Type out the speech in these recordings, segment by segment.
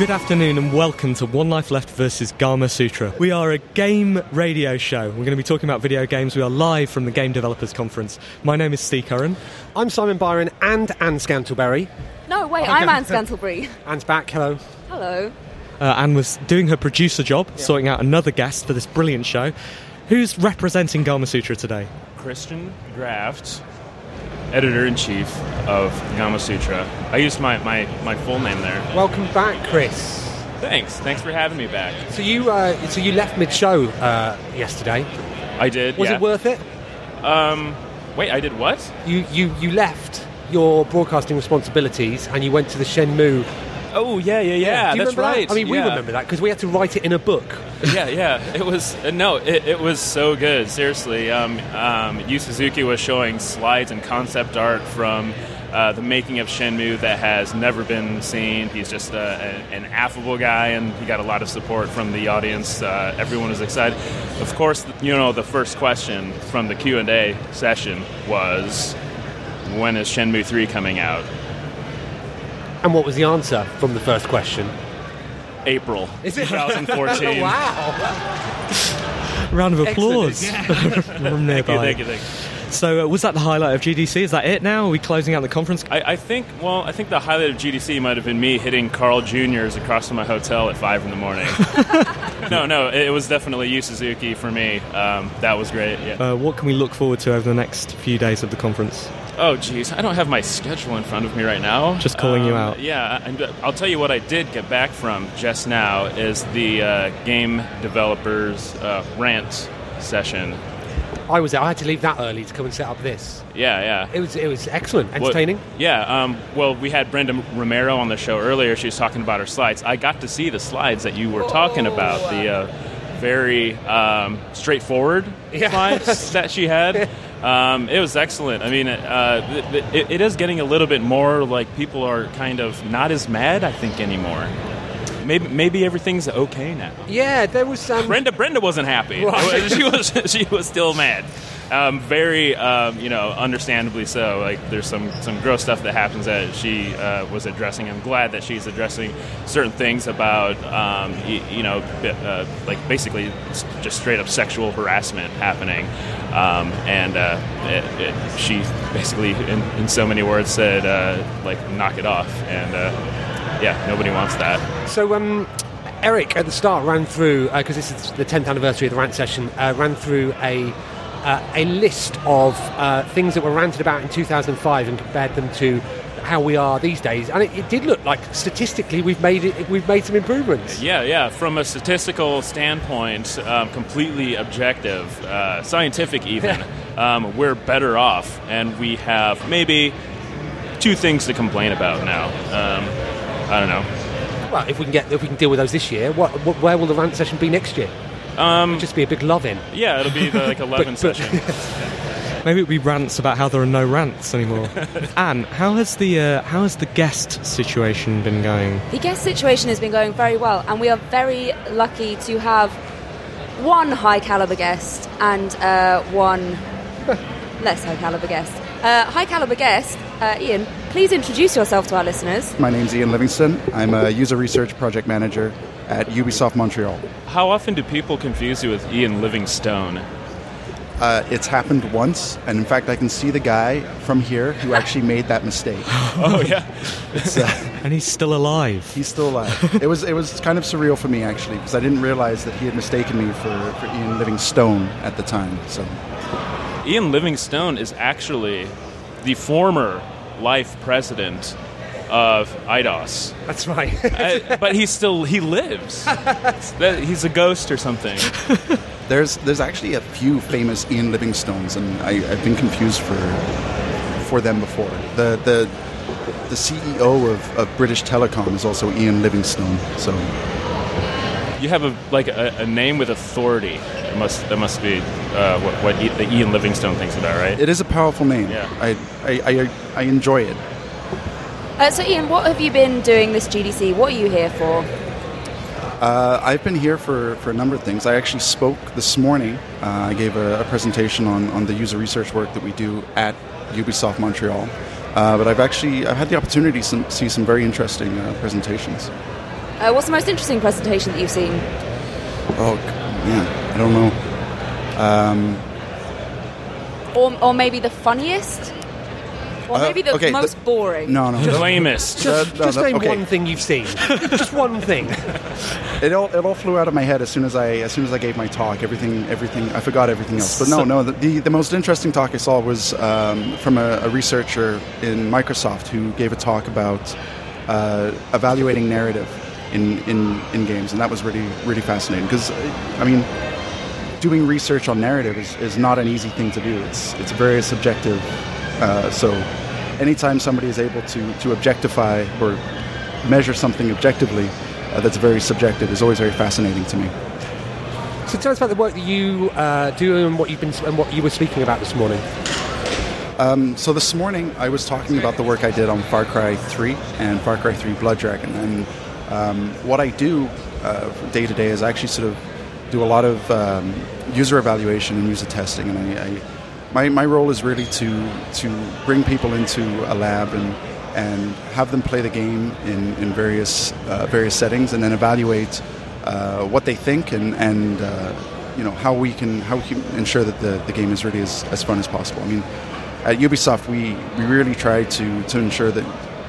Good afternoon and welcome to One Life Left versus Gamasutra. We are a game radio show. We're going to be talking about video games. We are live from the Game Developers Conference. My name is Steve Curran. I'm Simon Byron and Anne Scantleberry. No, wait, I'm Anne Scantlebury. Anne's back, hello. Hello. Uh, Anne was doing her producer job, sorting out another guest for this brilliant show. Who's representing Gamasutra today? Christian Graft, editor in chief of Gamasutra. I used my, my, my full name there. Welcome back, Chris. Thanks. Thanks for having me back. So you, uh, so you left mid-show uh, yesterday. I did. Was yeah. it worth it? Um, wait, I did what? You, you, you left your broadcasting responsibilities and you went to the Shenmue. Oh yeah, yeah, yeah. You that's remember right. That? I mean, we yeah. remember that because we had to write it in a book. yeah, yeah. It was uh, no, it, it was so good. Seriously, um, um, Yu Suzuki was showing slides and concept art from uh, the making of Shenmue that has never been seen. He's just uh, a, an affable guy, and he got a lot of support from the audience. Uh, everyone was excited. Of course, you know the first question from the Q and A session was, "When is Shenmue 3 coming out?" And what was the answer from the first question? April Is it? 2014. wow. Round of applause from nearby. Thank you, thank you. So, uh, was that the highlight of GDC? Is that it now? Are we closing out the conference? I, I think, well, I think the highlight of GDC might have been me hitting Carl Jr.'s across from my hotel at 5 in the morning. no, no, it was definitely Yu Suzuki for me. Um, that was great, yeah. Uh, what can we look forward to over the next few days of the conference? Oh, geez, I don't have my schedule in front of me right now. Just calling you Um, out. Yeah, and uh, I'll tell you what I did get back from just now is the uh, game developers uh, rant session. I was there. I had to leave that early to come and set up this. Yeah, yeah. It was, it was excellent, entertaining. yeah. Um, well, we had Brenda Romero on the show earlier. She was talking about her slides. I got to see the slides that you were talking about. The uh, very um, straightforward Yeah. slides that she had. Um, it was excellent. I mean, uh, th- it, it is getting a little bit more like people are kind of not as mad. I think anymore. Maybe maybe everything's okay now. Yeah, there was um, Brenda Brenda wasn't happy. Right. she was she was still mad. Um, very, um, you know, understandably so. Like, there's some some gross stuff that happens that she uh, was addressing. I'm glad that she's addressing certain things about, um, y- you know, uh, like basically just straight up sexual harassment happening. Um, and uh, it, it, she basically, in, in so many words, said, uh, like, knock it off. And uh, yeah, nobody wants that. So, um, Eric at the start ran through because this is the 10th anniversary of the rant session. Uh, ran through a uh, a list of uh, things that were ranted about in 2005 and compared them to how we are these days. And it, it did look like statistically we've made it. We've made some improvements. Yeah, yeah. From a statistical standpoint, um, completely objective, uh, scientific even, um, we're better off, and we have maybe two things to complain about now. Um, I don't know. Well, if we can get if we can deal with those this year, what, what, where will the rant session be next year? Um, Just be a big love in. yeah, it'll be the, like 11 But- but- session. Maybe it'll be rants about how there are no rants anymore. Anne, how has the uh, how has the guest situation been going? The guest situation has been going very well, and we are very lucky to have one high caliber guest and uh, one less high caliber guest. Uh, high caliber guest, uh, Ian, please introduce yourself to our listeners. My name's Ian Livingston. I'm a user research project manager at Ubisoft Montreal. How often do people confuse you with Ian Livingstone? Uh, it's happened once, and in fact, I can see the guy from here who actually made that mistake. Oh, yeah. It's, uh, And he's still alive. he's still alive. It was it was kind of surreal for me actually because I didn't realize that he had mistaken me for, for Ian Livingstone at the time. So Ian Livingstone is actually the former life president of Eidos. That's right. Uh, but he's still, he lives. He's a ghost or something. there's there's actually a few famous Ian Livingstones, and I, I've been confused for for them before. The the the CEO of, of British Telecom is also Ian Livingstone. So You have a like a, a name with authority. It must that must be uh, what, what E- the Ian Livingstone thinks about, right? It is a powerful name. Yeah. I, I, I, I enjoy it. Uh, so, Ian, what have you been doing this GDC? What are you here for? Uh, I've been here for, for a number of things. I actually spoke this morning. Uh, I gave a, a presentation on, on the user research work that we do at Ubisoft Montreal. Uh, but I've actually I've had the opportunity to see some very interesting uh, presentations. Uh, what's the most interesting presentation that you've seen? Oh, man, I don't know. Um, Or, or maybe the funniest? Or Uh, maybe the okay, most the- boring? no, no. The lamest. Uh, Just, no, just no, name okay. one thing you've seen. just one thing. It all, it all flew out of my head as soon as I as soon as I gave my talk. Everything everything I forgot everything else. But no, no. The, the, the most interesting talk I saw was um, from a, a researcher in Microsoft who gave a talk about uh, evaluating narrative in, in, in games, and that was really really fascinating because I mean, doing research on narrative is, is not an easy thing to do. It's it's very subjective. Uh, so, anytime somebody is able to to objectify or measure something objectively uh, that's very subjective is always very fascinating to me. So tell us about the work that you uh, do and what you've been and what you were speaking about this morning. So this morning I was talking about the work I did on Far Cry 3 and Far Cry 3 Blood Dragon, and um, what I do uh, day to day is I actually sort of do a lot of um, user evaluation and user testing, and I, I my, my role is really to to bring people into a lab and and have them play the game in, in various uh, various settings, and then evaluate uh, what they think and and uh, you know how we can how we can ensure that the, the game is really as, as fun as possible. I mean, at Ubisoft, we, we really try to, to ensure that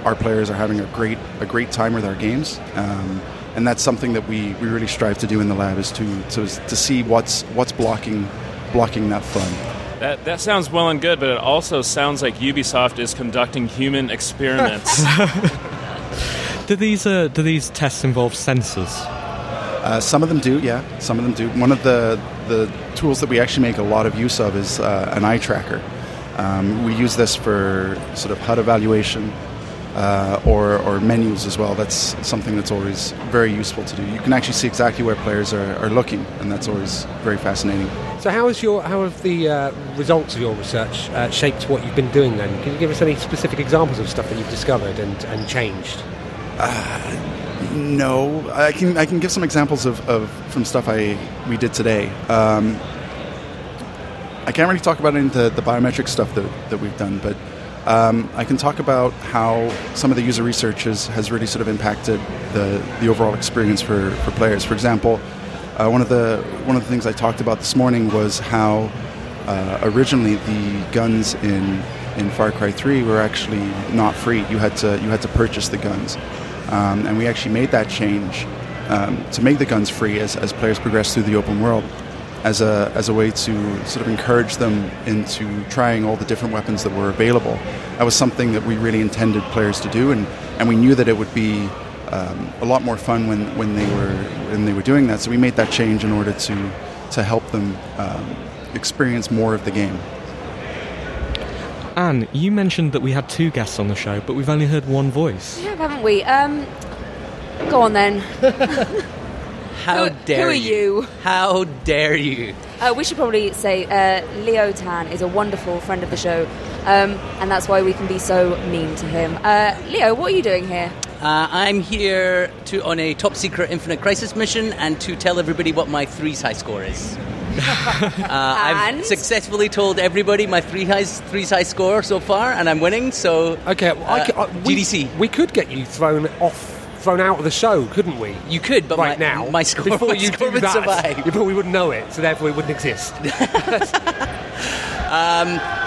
our players are having a great a great time with our games, um, and that's something that we, we really strive to do in the lab is to, to to see what's what's blocking blocking that fun. That, that sounds well and good, but it also sounds like Ubisoft is conducting human experiments. Do these uh, do these tests involve sensors? Uh, some of them do, yeah. Some of them do. One of the the tools that we actually make a lot of use of is uh, an eye tracker. Um, we use this for sort of HUD evaluation uh, or, or menus as well. That's something that's always very useful to do. You can actually see exactly where players are, are looking, and that's always very fascinating. So how has your how have the uh, results of your research uh, shaped what you've been doing? Then can you give us any specific examples of stuff that you've discovered and, and changed? No, I can I can give some examples of, of from stuff I we did today. Um, I can't really talk about any of the, the biometric stuff that, that we've done, but um, I can talk about how some of the user research has, has really sort of impacted the, the overall experience for, for players. For example, uh, one of the one of the things I talked about this morning was how uh, originally the guns in in Far Cry 3 were actually not free. You had to you had to purchase the guns, um, and we actually made that change um, to make the guns free as, as players progress through the open world, as a as a way to sort of encourage them into trying all the different weapons that were available. That was something that we really intended players to do, and, and we knew that it would be um, a lot more fun when, when they were when they were doing that. So we made that change in order to to help them um, experience more of the game. Anne, you mentioned that we had two guests on the show, but we've only heard one voice. Yeah, haven't we? Um, go on then. How Who- dare who are you? How dare you? Uh, we should probably say uh, Leo Tan is a wonderful friend of the show, um, and that's why we can be so mean to him. Uh, Leo, what are you doing here? Uh, I'm here to on a top secret Infinite Crisis mission and to tell everybody what my threes high score is. uh, I've successfully told everybody my three highs, threes high score so far, and I'm winning. So Okay, well, I Uh, c- I- we, GDC. We could get you thrown off, thrown out of the show, couldn't we? you could, but right my, now, my score, before my you score do would that, survive. before we wouldn't know it, so therefore it wouldn't exist.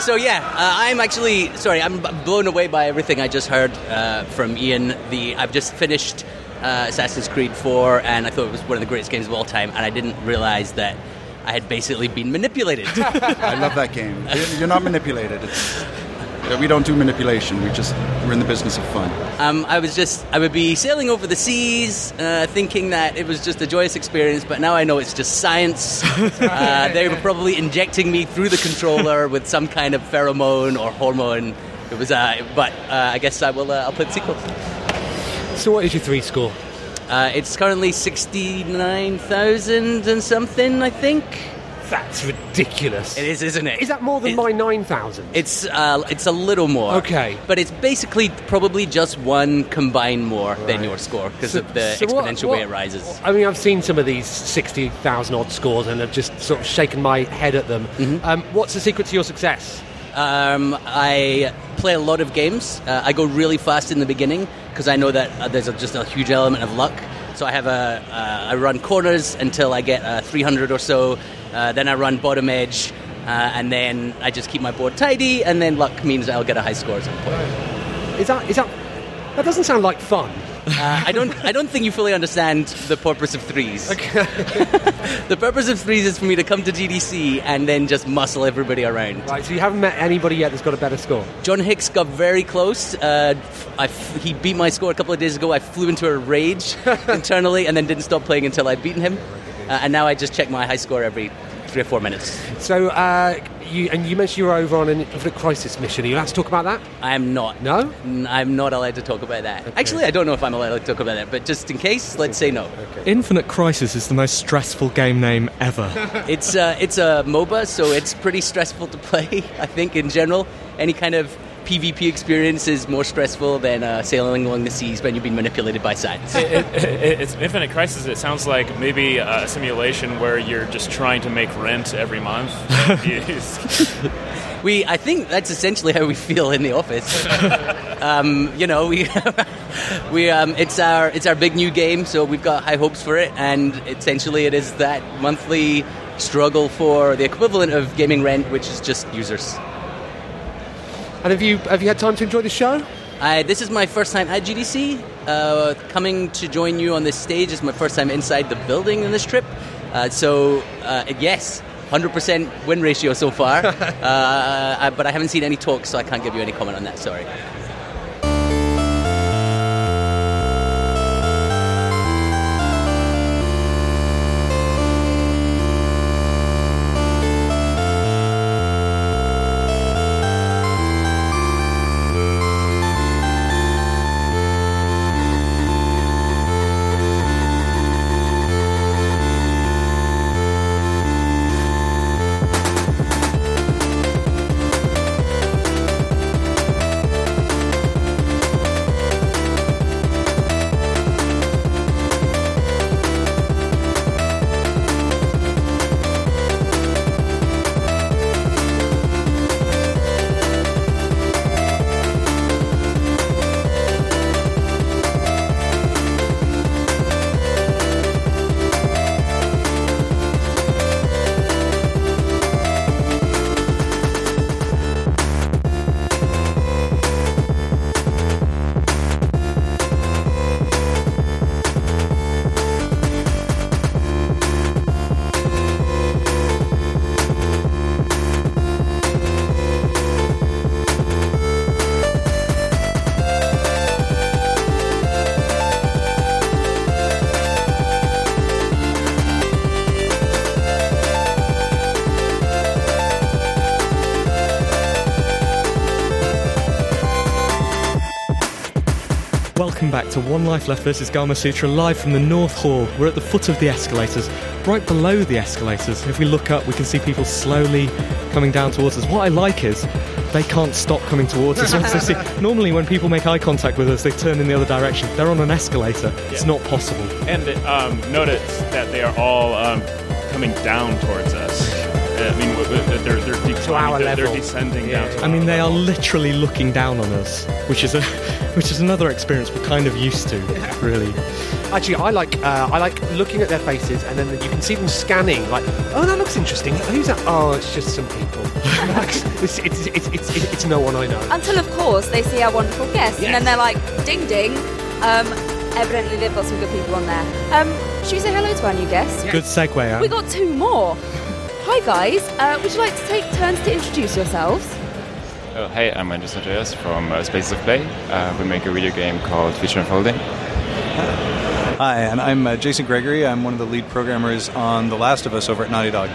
So yeah, uh, I'm actually sorry. I'm blown away by everything I just heard uh, from Ian. The I've just finished uh, Assassin's Creed 4, and I thought it was one of the greatest games of all time. And I didn't realize that I had basically been manipulated. I love that game. You're not manipulated. It's, we don't do manipulation. We just we're in the business of fun. um, I was just I would be sailing over the seas, uh, thinking that it was just a joyous experience. But now I know it's just science. uh, they were probably injecting me through the controller with some kind of pheromone or hormone. It was, uh, but uh, I guess I will. Uh, I'll play the sequel. so, what is your three score? Uh, it's currently 69,000 and something, I think. That's ridiculous. It is, isn't it? Is that more than It- my nine thousand? It's uh, it's a little more. Okay. But it's basically probably just one combined more than your score because of the So what- exponential what- way it rises. I mean, I've seen some of these 60,000 odd scores and I've just sort of shaken my head at them. Mm-hmm. Um, what's the secret to your success? Um, I play a lot of games. Uh, I go really fast in the beginning because I know that uh, there's a, just a huge element of luck. So I have a uh, I run corners until I get uh, 300 or so. Uh, then I run bottom edge, uh, and then I just keep my board tidy. And then luck means I'll get a high score at some point. Is that, is that, that doesn't sound like fun. Uh, I don't I don't think you fully understand the purpose of threes. the purpose of threes is for me to come to GDC and then just muscle everybody around. Right, so you haven't met anybody yet that's got a better score. John Hicks got very close. Uh, I f- he beat my score a couple of days ago. I flew into a rage internally and then didn't stop playing until I'd beaten him. Uh, and now I just check my high score every three or four minutes. So, uh, you, and you mentioned you were over on an Infinite Crisis mission. Are you allowed to talk about that? I am not. No? I'm not allowed to talk about that. Actually, I don't know if I'm allowed to talk about that, but just in case, let's say no. Infinite Crisis is the most stressful game name ever. It's uh, it's a MOBA, so it's pretty stressful to play. I think in general, any kind of PvP experience is more stressful than uh, sailing along the seas when you've been manipulated by science. it, it, it's Infinite Crisis. It sounds like maybe a simulation where you're just trying to make rent every month. We, I think that's essentially how we feel in the office. um, you know, we, we, um, it's our, it's our big new game, so we've got high hopes for it, and essentially it is that monthly struggle for the equivalent of gaming rent, which is just users. And have you, have you had time to enjoy the show? I, this is my first time at GDC. Uh, coming to join you on this stage is my first time inside the building in this trip. Uh, so, uh, yes, 100% win ratio so far. uh, I- but I haven't seen any talks, so I can't give you any comment on that. Sorry. Welcome back to One Life Left versus Gamasutra live from the North Hall. We're at the foot of the escalators, right below the escalators. If we look up, we can see people slowly coming down towards us. What I like is they can't stop coming towards us once they see. Normally, when people make eye contact with us, they turn in the other direction. They're on an escalator. It's not possible. And um, notice that they are all um, coming down towards us. I mean, w- w- they're, they're, declining, our they're, they're descending Yeah. down to I mean, they our are literally looking down on us, which is a, which is another experience we're kind of used to, really. Actually, I like uh, I like looking at their faces, and then you can see them scanning. Like, oh, that looks interesting. Who's that? Oh, it's just some people. Like, it's, it's, it's, it's, it's, it's no one I know. Until, of course, they see our wonderful guests, and then they're like, ding ding. Um, evidently, they've got some good people on there. Um, should we say hello to our new guests? Good segue, Anne. We got two more. Hi, guys. Uh, would you like to take turns to introduce yourselves? Oh, hey, I'm Andres Andreas from uh, Spaces of Play. Uh, we make a video game called Future Unfolding. Hi, and I'm uh, Jason Gregory. I'm one of the lead programmers on The Last of Us over at Naughty Dog.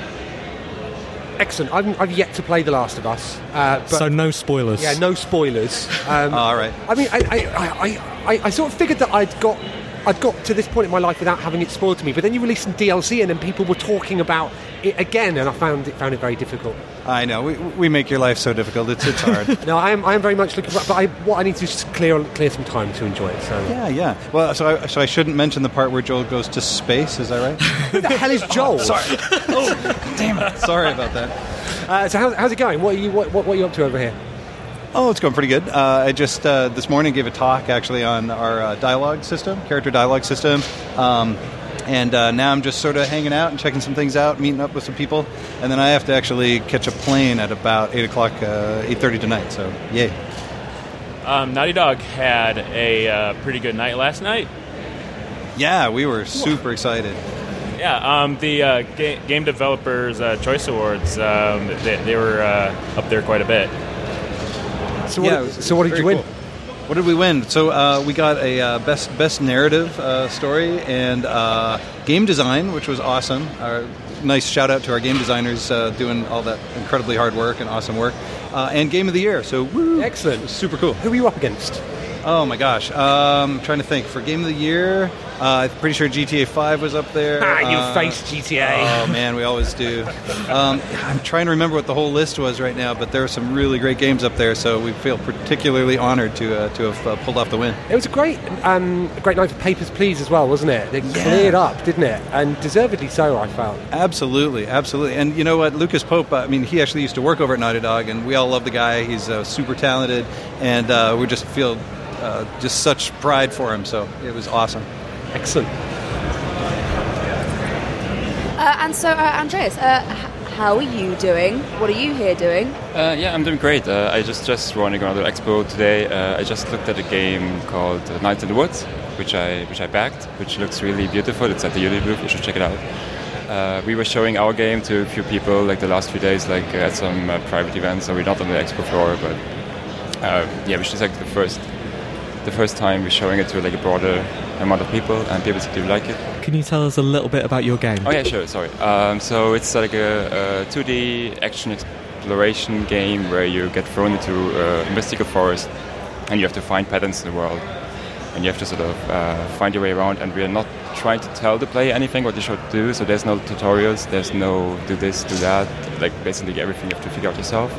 Excellent. I've, I've yet to play The Last of Us. Uh, but so no spoilers. Yeah, no spoilers. Um, All right. I mean, I, I, I, I, I sort of figured that I'd got. I'd got to this point in my life without having it spoiled to me, but then you released some DLC and then people were talking about it again, and I found it found it very difficult. I know we, we make your life so difficult. It's it's hard. No, I am I am very much looking for, but I, what I need to do is just clear clear some time to enjoy it. So, yeah, yeah. Well, so I, so I shouldn't mention the part where Joel goes to space. Is that right? who the hell is Joel? Sorry. oh, damn it. Sorry about that. Uh, so how's, how's it going? What are you what, what, what are you up to over here? Oh, it's going pretty good. Uh, I just uh, this morning gave a talk actually on our uh, dialogue system, character dialogue system, um, and uh, now I'm just sort of hanging out and checking some things out, meeting up with some people, and then I have to actually catch a plane at about eight o'clock, uh, eight thirty tonight. So, yay! Um, Naughty Dog had a uh, pretty good night last night. Yeah, we were super excited. Yeah, um, the uh, ga- Game Developers uh, Choice Awards, um, they, they were uh, up there quite a bit. So what, Yeah, it so what did you win? cool. What did we win? So uh, we got a uh, best best narrative uh, story and uh, game design, which was awesome. Our, nice shout out to our game designers uh, doing all that incredibly hard work and awesome work. Uh, and game of the year. So woo, Excellent. super cool. Who were you up against? Oh my gosh, um, I'm trying to think for game of the year. Uh, I'm pretty sure GTA 5 was up there. Ah, you Uh, faced GTA. Oh man, we always do. Um, I'm trying to remember what the whole list was right now, but there are some really great games up there, so we feel particularly honored to uh, to have uh, pulled off the win. It was a great, um, a great night for Papers, Please as well, wasn't it? It Yeah. cleared up, didn't it? And deservedly so, I felt. Absolutely, absolutely. And you know what, Lucas Pope? I mean, he actually used to work over at Naughty Dog, and we all love the guy. He's uh, super talented, and uh, we just feel uh, just such pride for him. So it was awesome. Excellent. Uh, and so, uh, Andreas, uh, how are you doing? What are you here doing? Uh, yeah, I'm doing great. Uh, I just just running another expo today. Uh, I just looked at a game called uh, Night in the Woods, which I which I backed, which looks really beautiful. It's at the Unity booth. You should check it out. Uh, we were showing our game to a few people like the last few days, like at some uh, private events. So we're not on the expo floor, but uh, yeah, which is like the first the first time we're showing it to like a broader amount of people, and people seem to like it. Can you tell us a little bit about your game? Oh yeah, sure. Sorry. Um, so it's like a, a 2D action exploration game where you get thrown into a mystical forest, and you have to find patterns in the world, and you have to sort of uh, find your way around. And we are not trying to tell the player anything what they should do. So there's no tutorials. There's no do this, do that. Like basically everything you have to figure out yourself.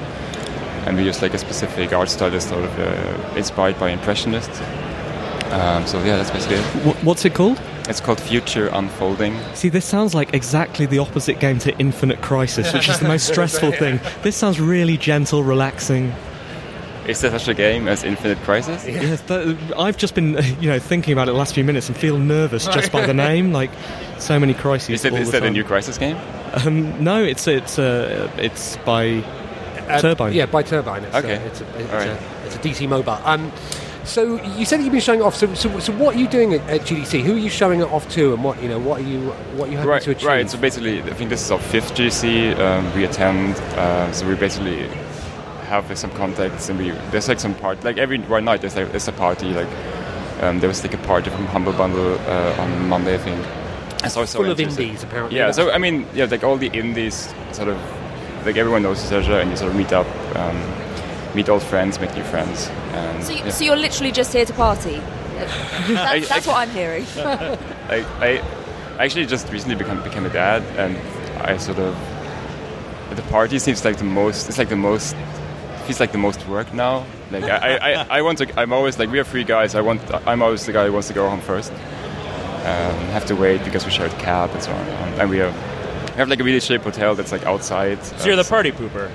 And we use like a specific art style that's sort of uh, inspired by Impressionists. Um, so yeah, that's basically it. What's it called? It's called Future Unfolding. See, this sounds like exactly the opposite game to Infinite Crisis, which is the most stressful thing. This sounds really gentle, relaxing. Is there such a game as Infinite Crisis? Yes, that, I've just been, you know, thinking about it the last few minutes and feel nervous just by the name. Like, so many crises. Is that, all is the that a new Crysis game? Um, no, it's it's uh, it's by Turbine. Yeah, by Turbine. It's, Okay. uh, it's, a, it's, All right. a, it's a DC MOBA. Um, so you said you've been showing it off. So, so, so what are you doing at, at GDC? Who are you showing it off to, and what you know? What are you what are you hoping Right, to achieve? right. So basically, I think this is our fifth GDC Um, we attend, uh, so we basically have like, some contacts, and we there's like some part like every one night there's like there's a party. Like um, there was like a party from Humble Bundle uh, on Monday, I think. It's also full of indies, apparently. Yeah. So I mean, yeah, like all the indies, sort of like everyone knows each other, and you sort of meet up, um, meet old friends, make new friends, and So, you, yeah. so you're literally just here to party? That, that's what I'm hearing. I, I actually just recently become, became a dad, and I sort of the party seems like the most. It's like the most. Feels like the most work now. Like I, I, I, I want to. I'm always like we are three guys. I want. I'm always the guy who wants to go home first. Um, have to wait because we share a cab and so on. And we have we have like a really cheap hotel that's like outside. So you're the party pooper.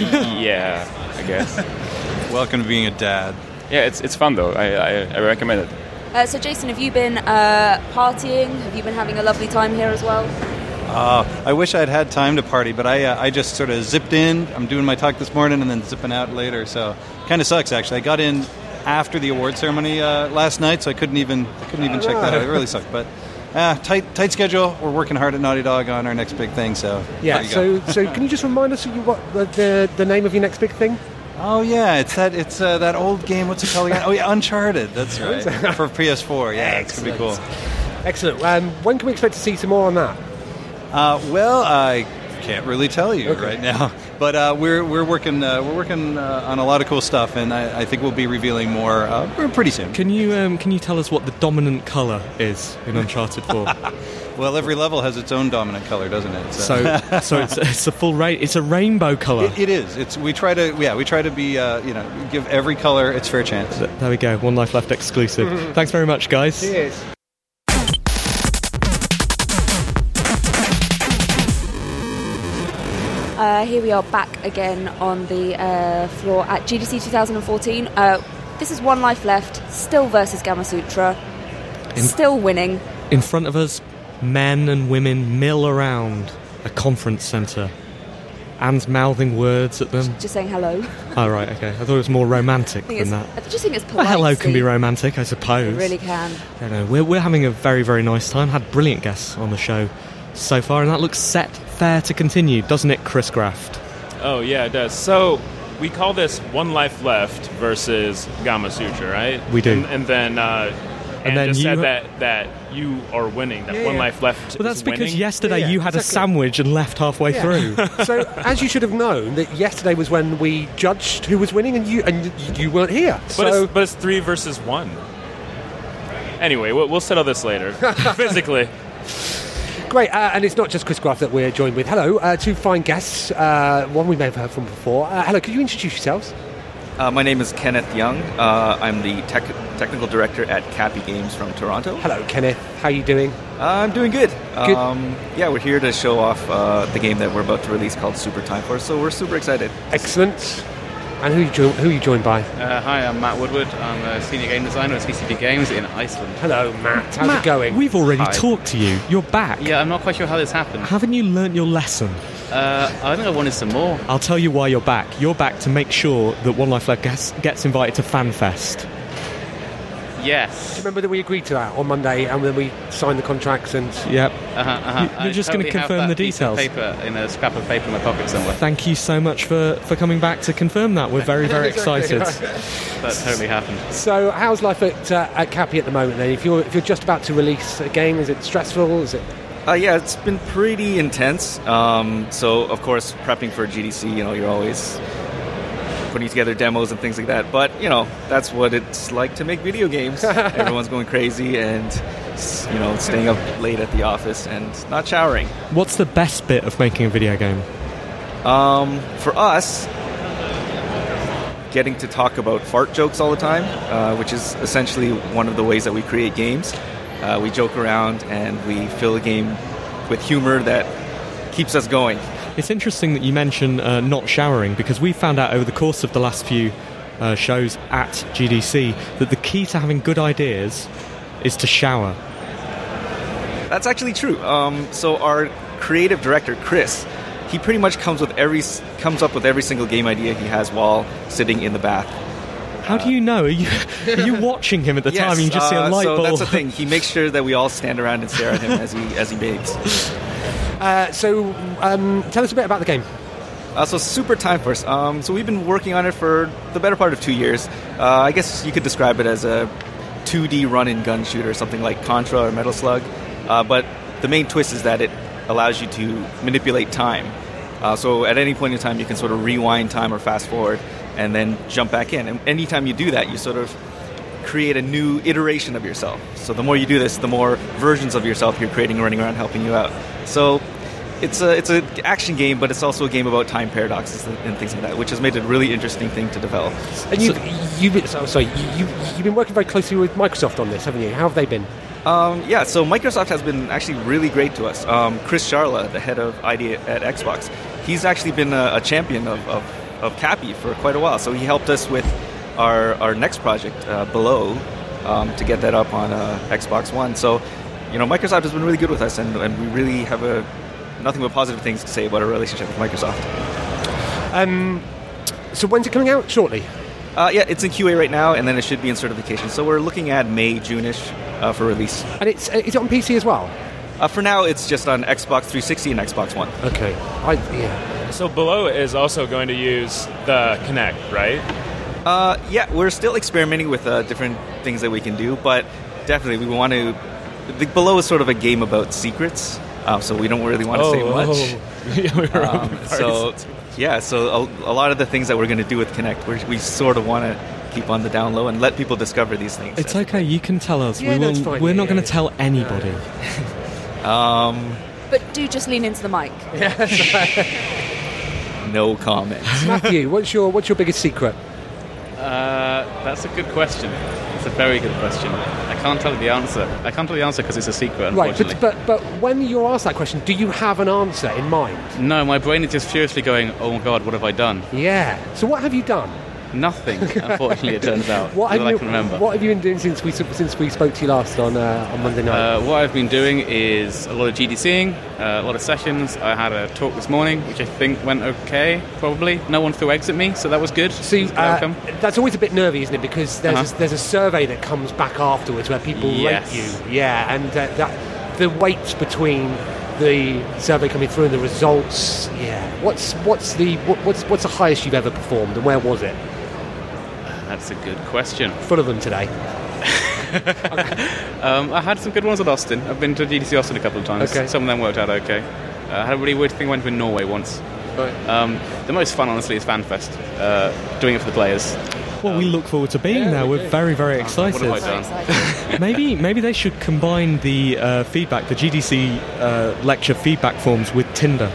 yeah, I guess. Welcome to being a dad. Yeah, it's it's fun though. I I, I recommend it. Uh, so, Jason, have you been uh, partying? Have you been having a lovely time here as well? Uh, I wish I'd had time to party, but I uh, I just sort of zipped in. I'm doing my talk this morning and then zipping out later. So kind of sucks actually. I got in after the award ceremony uh, last night, so I couldn't even I couldn't even check that out. It really sucked, but. Uh, tight, tight schedule. We're working hard at Naughty Dog on our next big thing. So Yeah. there you go. So, so can you just remind us of you- what the, the the name of your next big thing? Oh yeah, it's that it's uh, that old game. What's it called again? Oh yeah, Uncharted. That's right for PS4. Yeah, it's gonna be cool. Excellent. Um, when can we expect to see some more on that? Uh, well, I can't really tell you right now, but uh, we're we're working uh, we're working uh, on a lot of cool stuff, and I, I think we'll be revealing more uh, pretty soon. Can you um, can you tell us what the dominant colour is in Uncharted 4? Well, every level has its own dominant color, doesn't it? so so it's, it's a full ra- it's a rainbow colour. It, it is. It's we try to yeah we try to be uh, you know give every color its fair chance. There we go. One life left exclusive. Thanks very much, guys. Cheers. Uh, here we are back again on the uh, floor at GDC 2014. Uh, this is One Life Left, still versus Gamasutra, still winning. In front of us, men and women mill around a conference centre. Anne's mouthing words at them. Just saying hello. Oh, right, okay. I thought it was more romantic than that. I just think it's Well, polite. hello can be romantic, I It suppose. really can. I don't know. We're, we're having a very, very nice time. Had brilliant guests on the show so far, and that looks set fair to continue, doesn't it, Chris Graft? Oh yeah, it does. So we call this one life left versus Gamasutra, right? We do. And, and then uh, and then just you said that that you are winning. That Yeah, one yeah. life left. Well, that's is because winning. yesterday Yeah, yeah, you had a sandwich and left halfway through. so, as you should have known, that yesterday was when we judged who was winning, and you and you weren't here. But, so, it's, but it's three versus one. Anyway, we'll, we'll settle this later. Physically, great. Uh, and it's not just Chris Graft that we're joined with. Hello, uh, two fine guests. Uh, one we may have heard from before. Uh, hello, could you introduce yourselves? Uh, my name is Kenneth Yeung. Uh, I'm the tech- technical director at Capy Games from Toronto. Hello, Kenneth. How are you doing? Uh, I'm doing good. Good. Um, yeah, we're here to show off uh, the game that we're about to release called Super Time Force, so we're super excited. Excellent. And who are you, jo- who are you joined by? Uh, hi, I'm Matt Woodward. I'm a senior game designer at CCP Games in Iceland. Hello, Matt. How's Matt, it going? We've already Hi. talked to you. You're back. Yeah, I'm not quite sure how this happened. Haven't you learnt your lesson? Uh, I think I wanted some more. I'll tell you why you're back. You're back to make sure that One Life Left gets, gets invited to FanFest. Yes. Do you Remember that we agreed to that on Monday, and then we signed the contracts and. Yep. Uh-huh, uh-huh. You- you're I just gonna totally have confirm that the piece of details. Paper in a scrap of paper in my pocket somewhere. Thank you so much for, for coming back to confirm that. We're very, very Exactly, excited. right. That totally happened. So, how's life at, uh, at Capy at the moment? Then, if you're if you're just about to release a game, is it stressful? Is it? Uh, yeah, it's been pretty intense. Um, so, of course, prepping for GDC, you know, you're always putting together demos and things like that. But, you know, that's what it's like to make video games. Everyone's going crazy and, you know, staying up late at the office and not showering. What's the best bit of making a video game? Um, for us, getting to talk about fart jokes all the time, uh, which is essentially one of the ways that we create games. Uh, we joke around and we fill a game with humor that keeps us going. It's interesting that you mention uh, not showering because we found out over the course of the last few uh, shows at GDC that the key to having good ideas is to shower. That's actually true. Um, so our creative director, Chris, he pretty much comes with every comes up with every single game idea he has while sitting in the bath. How do you know? Are you, are you watching him at the time? You just see a uh, light so bulb. that's the thing. He makes sure that we all stand around and stare at him as he as he bathes. Uh, so, um, tell us a bit about the game. Uh, so Super Time Force. Um, so we've been working on it for the better part of two years. Uh, I guess you could describe it as a 2D run-and-gun shooter, something like Contra or Metal Slug. Uh, but the main twist is that it allows you to manipulate time. Uh, so at any point in time, you can sort of rewind time or fast forward, and then jump back in. And anytime you do that, you sort of create a new iteration of yourself. So the more you do this, the more versions of yourself you're creating, running around, helping you out. So it's a it's an action game, but it's also a game about time paradoxes and, and things like that, which has made it a really interesting thing to develop. And you, you've been, so, sorry, you, you've been working very closely with Microsoft on this, haven't you? How have they been? Um, yeah, so Microsoft has been actually really great to us. Um, Chris Charla, the head of ID at Xbox, he's actually been a, a champion of, of, of Capy for quite a while. So he helped us with our, our next project, uh, Below, um, to get that up on uh, Xbox One. So, you know, Microsoft has been really good with us, and, and we really have a nothing but positive things to say about our relationship with Microsoft. Um, so when's it coming out? Shortly. Uh, yeah, it's in QA right now, and then it should be in certification. So we're looking at May, June-ish uh, for release. And it's uh, is it on PC as well? Uh, for now, it's just on Xbox 360 and Xbox One. Okay. I, yeah. So Below is also going to use the Kinect, right? Uh, yeah, we're still experimenting with uh, different things that we can do, but definitely we want to. The Below is sort of a game about secrets, um, so we don't really want to Oh, say much. oh. Yeah, we were Um, so yeah, so a, a lot of the things that we're going to do with Kinect, we're, we sort of want to keep on the down low and let people discover these things. It's okay. You can tell us. Yeah, we no, will. it's fine. We're Yeah, not yeah, going yeah. to tell anybody. Um, But do just lean into the mic. no comment. Matthew, what's your what's your biggest secret? Uh, that's a good question. It's a very good question. I can't tell you the answer. I can't tell you the answer because it's a secret, Right, but, but but when you're asked that question, do you have an answer in mind? no, my brain is just furiously going, oh my god, what have I done? Yeah. So what have you done? Nothing, unfortunately, it turns out. What have I you. What have you been doing since we since we spoke to you last on uh, on Monday night? Uh, what I've been doing is a lot of GDCing, uh, a lot of sessions. I had a talk this morning, which I think went okay, probably. No one threw eggs at me, so that was good. See, It was a good uh, that's always a bit nervy, isn't it? Because there's Uh-huh. a, there's a survey that comes back afterwards where people Yes. rate you. Yeah, and uh, that the weights between the survey coming through and the results. Yeah. What's what's the what, what's what's the highest you've ever performed, and where was it? That's a good question. Full of them today. Um, I had some good ones at Austin. I've been to GDC Austin a couple of times. Okay. Some of them worked out okay. Uh, I had a really weird thing. when Went to Norway once. Right. Um, the most fun, honestly, is FanFest. Uh, doing it for the players. Well, we look forward to being there. We're very, very What excited. have I done? maybe, maybe they should combine the uh, feedback, the GDC uh, lecture feedback forms with Tinder.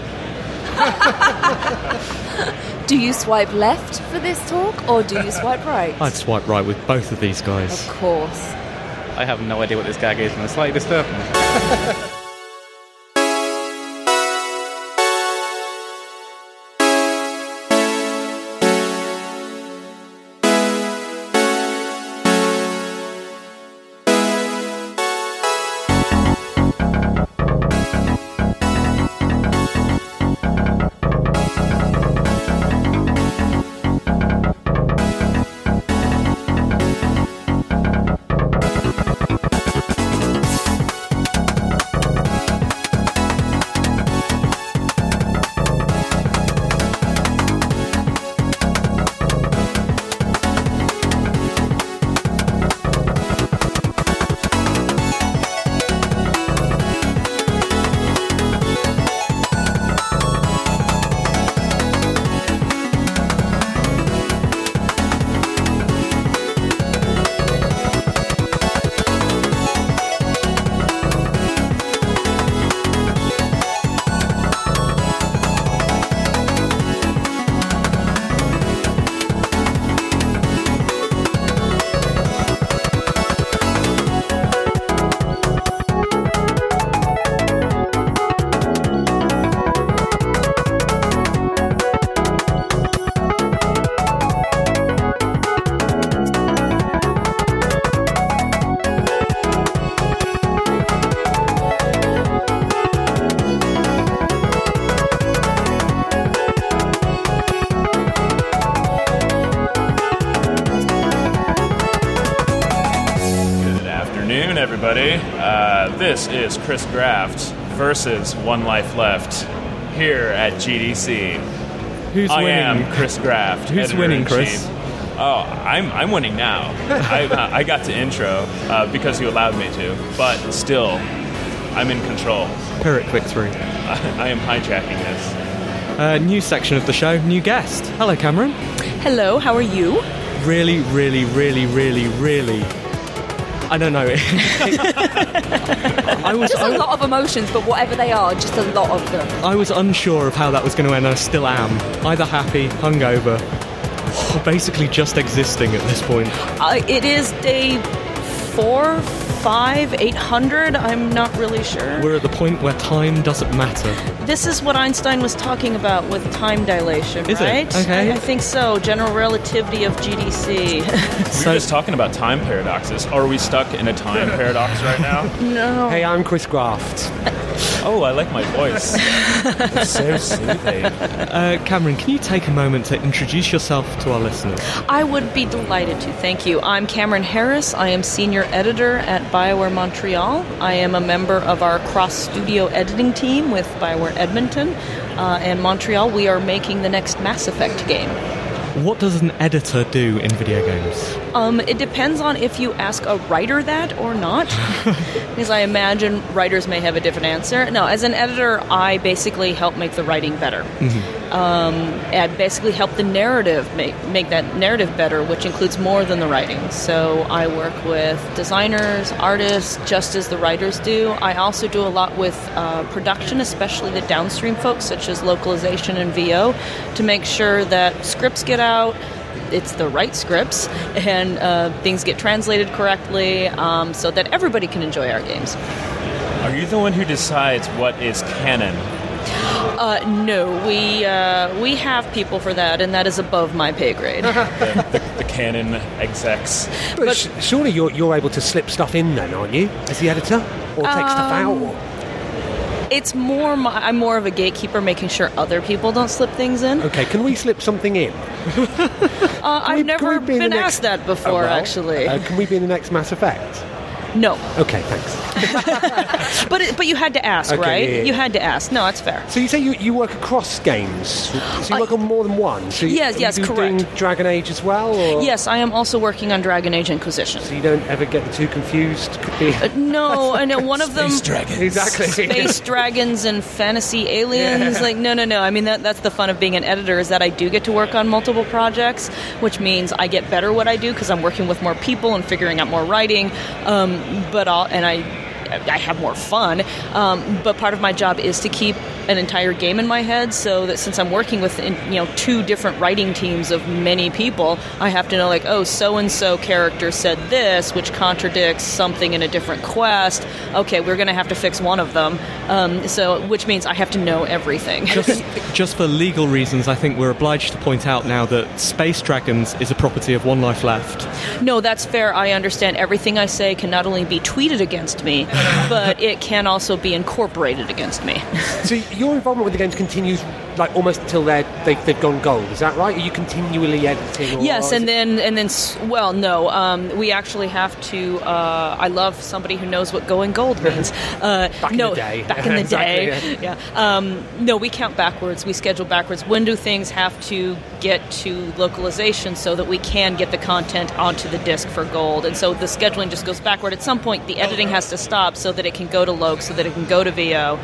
Do you swipe left for this talk or do you swipe right? I'd swipe right with both of these guys. Of course. I have no idea what this gag is, and it's slightly disturbing. afternoon, everybody. Uh, this is Chris Graft versus One Life Left here at GDC. Who's I winning? am Chris Graft. Who's editor winning, Chris? chief. Oh, I'm, I'm winning now. I, uh, I got to intro uh, because you allowed me to, but still, I'm in control. Pyrrhic quick through. I, I am hijacking this. Uh, new section of the show, new guest. Hello, Cameron. Hello, how are you? Really, really, really, really, really I don't know. I was Just I, a lot of emotions, but whatever they are, just a lot of them. I was unsure of how that was going to end, and I still am. Either happy, hungover, or basically just existing at this point. Uh, it is day four, five, eight hundred. I'm not really sure. We're at the point where time doesn't matter. This is what Einstein was talking about with time dilation, Is it? right? Okay. I, I think so. General relativity of GDC. We're just talking about time paradoxes. Are we stuck in a time paradox right now? no. Hey, I'm Chris Graft. Oh, I like my voice. It's so soothing. Uh, Cameron, can you take a moment to introduce yourself to our listeners? I would be delighted to. Thank you. I'm Cameron Harris. I am senior editor at BioWare Montreal. I am a member of our cross studio editing team with BioWare Edmonton uh, and Montreal. We are making the next Mass Effect game. What does an editor do in video games? Um, it depends on if you ask a writer that or not, because I imagine writers may have a different answer. No, as an editor, I basically help make the writing better. Um, and basically help the narrative make make that narrative better, which includes more than the writing. So I work with designers, artists, just as the writers do. I also do a lot with uh, production, especially the downstream folks, such as localization and VO, to make sure that scripts get out it's the right scripts and uh, things get translated correctly um, so that everybody can enjoy our games. Are you the one who decides what is canon? Uh, no, we uh, we have people for that, and that is above my pay grade. the, the, the canon execs. But, sh- surely you're, you're able to slip stuff in then, aren't you, as the editor? Or take stuff out? Um, Or... it's more my, I'm more of a gatekeeper, making sure other people don't slip things in. Okay, can we slip something in? Uh, I've we- never be been next- asked that Oh, before, well, actually. Uh, can we be in the next Mass Effect? no, Okay, thanks. but it, but you had to ask, Okay, right? yeah, yeah, You had to ask. No, that's fair. So you say you, you work across games? So you I- work on more than one? So you, Yes, are yes, you correct. doing Dragon Age as well? Or? Yes, I am also working on Dragon Age Inquisition. So you don't ever get the two confused? Could be... Uh, no, I know one of them. Space dragons, Exactly. space dragons and fantasy aliens. Yeah. Like, no, no, no. I mean, that, that's the fun of being an editor is that I do get to work on multiple projects, which means I get better what I do because I'm working with more people and figuring out more writing. Um, but I'll, and I, I have more fun. Um, but part of my job is to keep an entire game in my head, so that since I'm working with in- you know two different writing teams of many people, I have to know like, oh, so and so character said this, which contradicts something in a different quest. Okay, we're going to have to fix one of them. Um, so, which means I have to know everything. Just, just for legal reasons, I think we're obliged to point out now that Space Dragons is a property of One Life Left. No, that's fair. I understand everything I say can not only be tweeted against me, but it can also be incorporated against me. So your involvement with the games continues like almost until they're, they, they've gone gold. Is that right? Are you continually editing? Or Yes, and then and then well, no, um, we actually have to. Uh, I love somebody who knows what going gold means. Uh, Back in the day. back in the Exactly, day, yeah. Um, no, we count backwards. We schedule backwards. When do things have to get to localization so that we can get the content onto the disc for gold? And so the scheduling just goes backward. At some point, the editing has to stop so that it can go to loc, so that it can go to VO.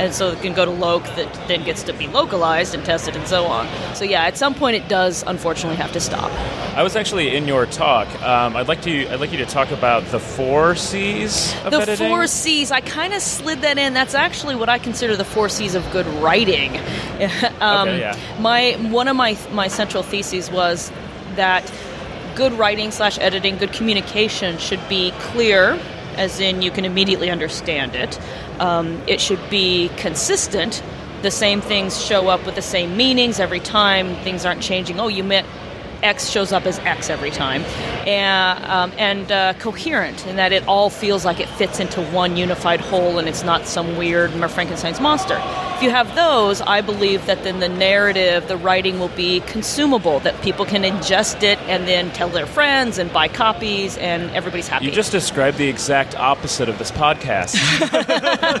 And so it can go to loc that then gets to be localized and tested and so on. So yeah, at some point it does unfortunately have to stop. I was actually in your talk. Um, I'd like to. I'd like you to talk about the four C's of the editing. four C's, I kind of slid that in. That's actually what I consider the four C's of good writing. um, Okay, yeah. My one of my my central theses was that good writing slash editing, good communication should be clear, as in you can immediately understand it. Um, it should be consistent. The same things show up with the same meanings every time. Things aren't changing. Oh, you meant X shows up as X every time, and, um, and uh, coherent in that it all feels like it fits into one unified whole and it's not some weird Frankenstein's monster. If you have those, I believe that then the narrative, the writing will be consumable, that people can ingest it and then tell their friends and buy copies, and everybody's happy. You just described the exact opposite of this podcast.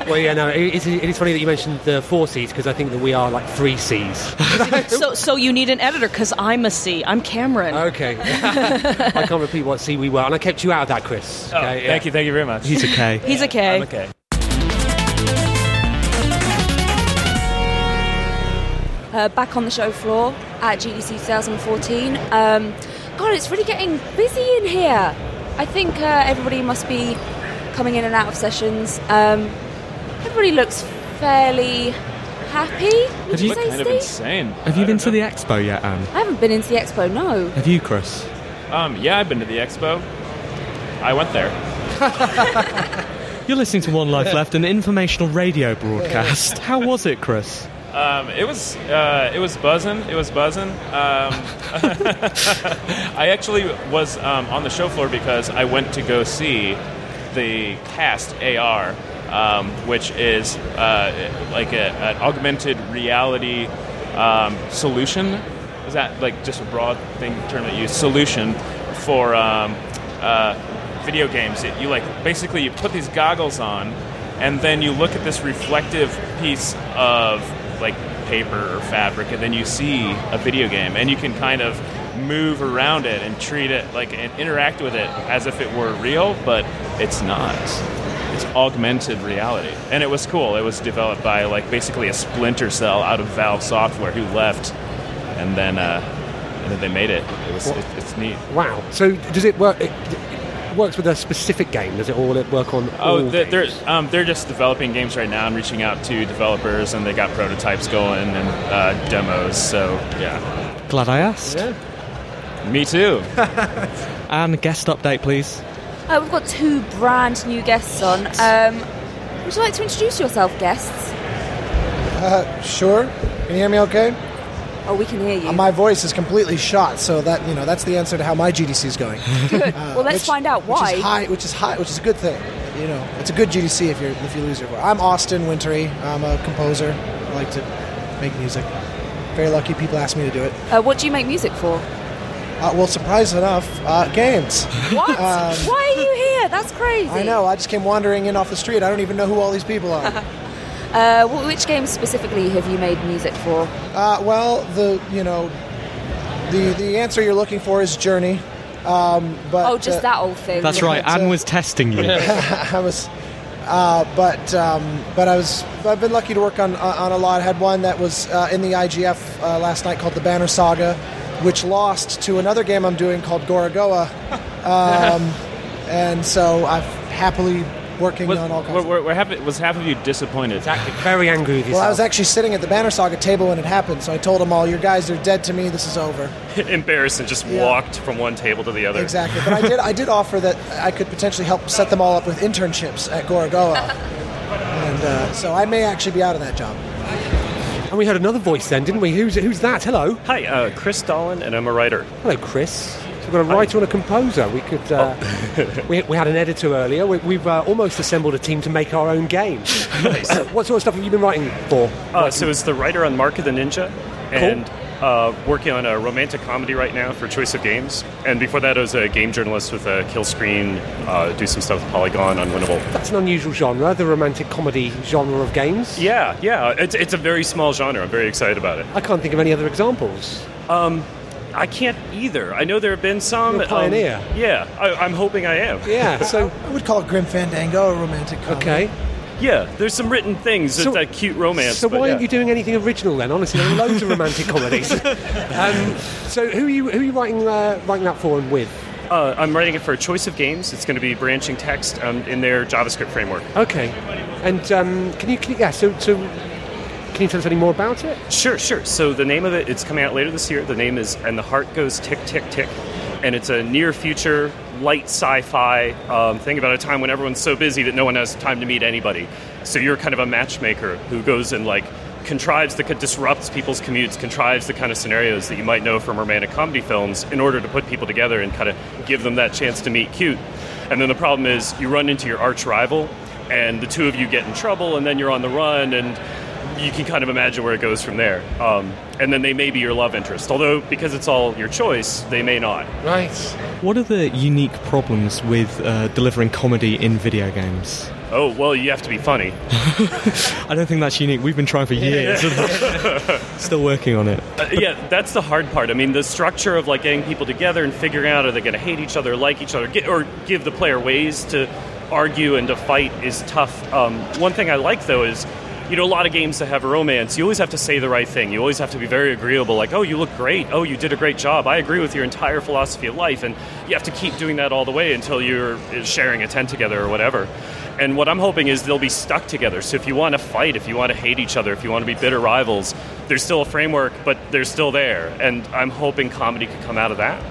Well, yeah, no, it is, it is funny that you mentioned the four C's because I think that we are like three C's. so, so you need an editor because I'm a C. I'm Cameron. Okay. I can't repeat what C we were, and I kept you out of that, Chris. Oh, Okay, thank you, thank you very much. He's okay. He's a K. I'm okay. uh, back on the show floor at GDC 2014. Um, God, it's really getting busy in here. I think uh, everybody must be coming in and out of sessions. Um, everybody looks fairly happy. Would Have you, you- say, kind of Steve? insane. Have you been to the expo yet, Anne? I haven't been into the expo. No. Have you, Chris? Um, yeah, I've been to the expo. I went there. You're listening to One Life Left, an informational radio broadcast. How was it, Chris? Um, it was uh, it was buzzing. It was buzzing. Um, I actually was um, on the show floor because I went to go see the CastAR, um, which is uh, like a, an augmented reality um, solution. Is that like just a broad thing term that you use? Solution for um, uh, video games. It, you like basically you put these goggles on, and then you look at this reflective piece of like paper or fabric, and then you see a video game, and you can kind of move around it and treat it like and interact with it as if it were real, but it's not. It's augmented reality, and it was cool. It was developed by like basically a Splinter Cell out of Valve Software who left, and then uh, and then they made it. It was it, it's neat. Wow. So does it work? It, it works with a specific game. Does it all work on? Oh, all they're they're, um, they're just developing games right now and reaching out to developers, and they got prototypes going and uh, demos. So yeah, Glad I asked. me too. And guest update, please. Uh, we've got two brand new guests on. Um, would you like to introduce yourself, guests? Uh, sure. Can you hear me okay? Oh, we can hear you. Uh, my voice is completely shot, so that you know that's the answer to how my GDC is going. Good. Uh, well, let's which- find out why. Which is high, which is high, which is a good thing. You know, it's a good GDC if you if you lose your voice. I'm Austin Wintory. I'm a composer. I like to make music. Very lucky people ask me to do it. Uh, what do you make music for? Uh, well, surprise enough, uh, games. What? Um, why are you here? That's crazy. I know. I just came wandering in off the street. I don't even know who all these people are. Uh, which games specifically have you made music for? Uh, well, the you know, the the answer you're looking for is Journey. Um, but oh, just uh, that old thing. That's right. Anne was testing you. I was, uh, but um, but I was. I've been lucky to work on uh, on a lot. I had one that was uh, in the IGF uh, last night called the Banner Saga, which lost to another game I'm doing called Gorogoa, um, and so I'm happily working Was, on all kinds. were, of were, were half, was half of you disappointed? Exactly. Very angry with well, I was actually sitting at the Banner Saga table when it happened, so I told them all, "Your guys are dead to me. This is over." Embarrassed and just Yeah. walked from one table to the other. Exactly. But I did I did offer that I could potentially help set them all up with internships at Gorogoa. and uh, so I may actually be out of that job. And we heard another voice then, didn't we? Who's who's that? Hello. Hi, uh, Chris Dolan, and I'm a writer. Hello, Chris. So we've got a writer and a composer. We could. Uh, we, we had an editor earlier. We, we've uh, almost assembled a team to make our own game. Nice. what sort of stuff have you been writing for? Uh, so it's the writer on Mark of the Ninja, and uh, working on a romantic comedy right now for Choice of Games. And before that, I was a game journalist with a Kill Screen, uh, do some stuff with Polygon, Unwinnable. That's an unusual genre, the romantic comedy genre of games. Yeah, yeah, it's, it's a very small genre. I'm very excited about it. I can't think of any other examples. Um, I can't either. I know there have been some. You're a pioneer. um, yeah, I, I'm hoping I am. Yeah, so I would call it Grim Fandango, a romantic comedy. Okay. Yeah, there's some written things. So- it's a cute romance. So why yeah. aren't you doing anything original then? Honestly, there are loads of romantic comedies. Um, so who are you who are you writing uh, writing that for and with? Uh, I'm writing it for a choice of games. It's going to be branching text um, in their JavaScript framework. Okay, and um, can you can you, yeah? So so can you tell us any more about it? Sure, sure. So the name of it, it's coming out later this year. The name is And the Heart Goes Tick, Tick, Tick. And it's a near future, light sci fi um, thing about a time when everyone's so busy that no one has time to meet anybody. So you're kind of a matchmaker who goes and like contrives the disrupts people's commutes, contrives the kind of scenarios that you might know from romantic comedy films in order to put people together and kind of give them that chance to meet cute. And then the problem is you run into your arch rival, and the two of you get in trouble, and then you're on the run, and you can kind of imagine where it goes from there. Um, and then they may be your love interest, although because it's all your choice, they may not. Right. What are the unique problems with uh, delivering comedy in video games? Oh well, you have to be funny. I don't think that's unique. We've been trying for years. Still working on it. Uh, yeah, that's the hard part. I mean, the structure of like getting people together and figuring out are they going to hate each other, like each other, get, or give the player ways to argue and to fight is tough. Um, one thing I like though is you know, a lot of games that have romance, you always have to say the right thing. You always have to be very agreeable, like, oh, you look great. Oh, you did a great job. I agree with your entire philosophy of life. And you have to keep doing that all the way until you're sharing a tent together or whatever. And what I'm hoping is they'll be stuck together. So if you want to fight, if you want to hate each other, if you want to be bitter rivals, there's still a framework, but they're still there. And I'm hoping comedy could come out of that,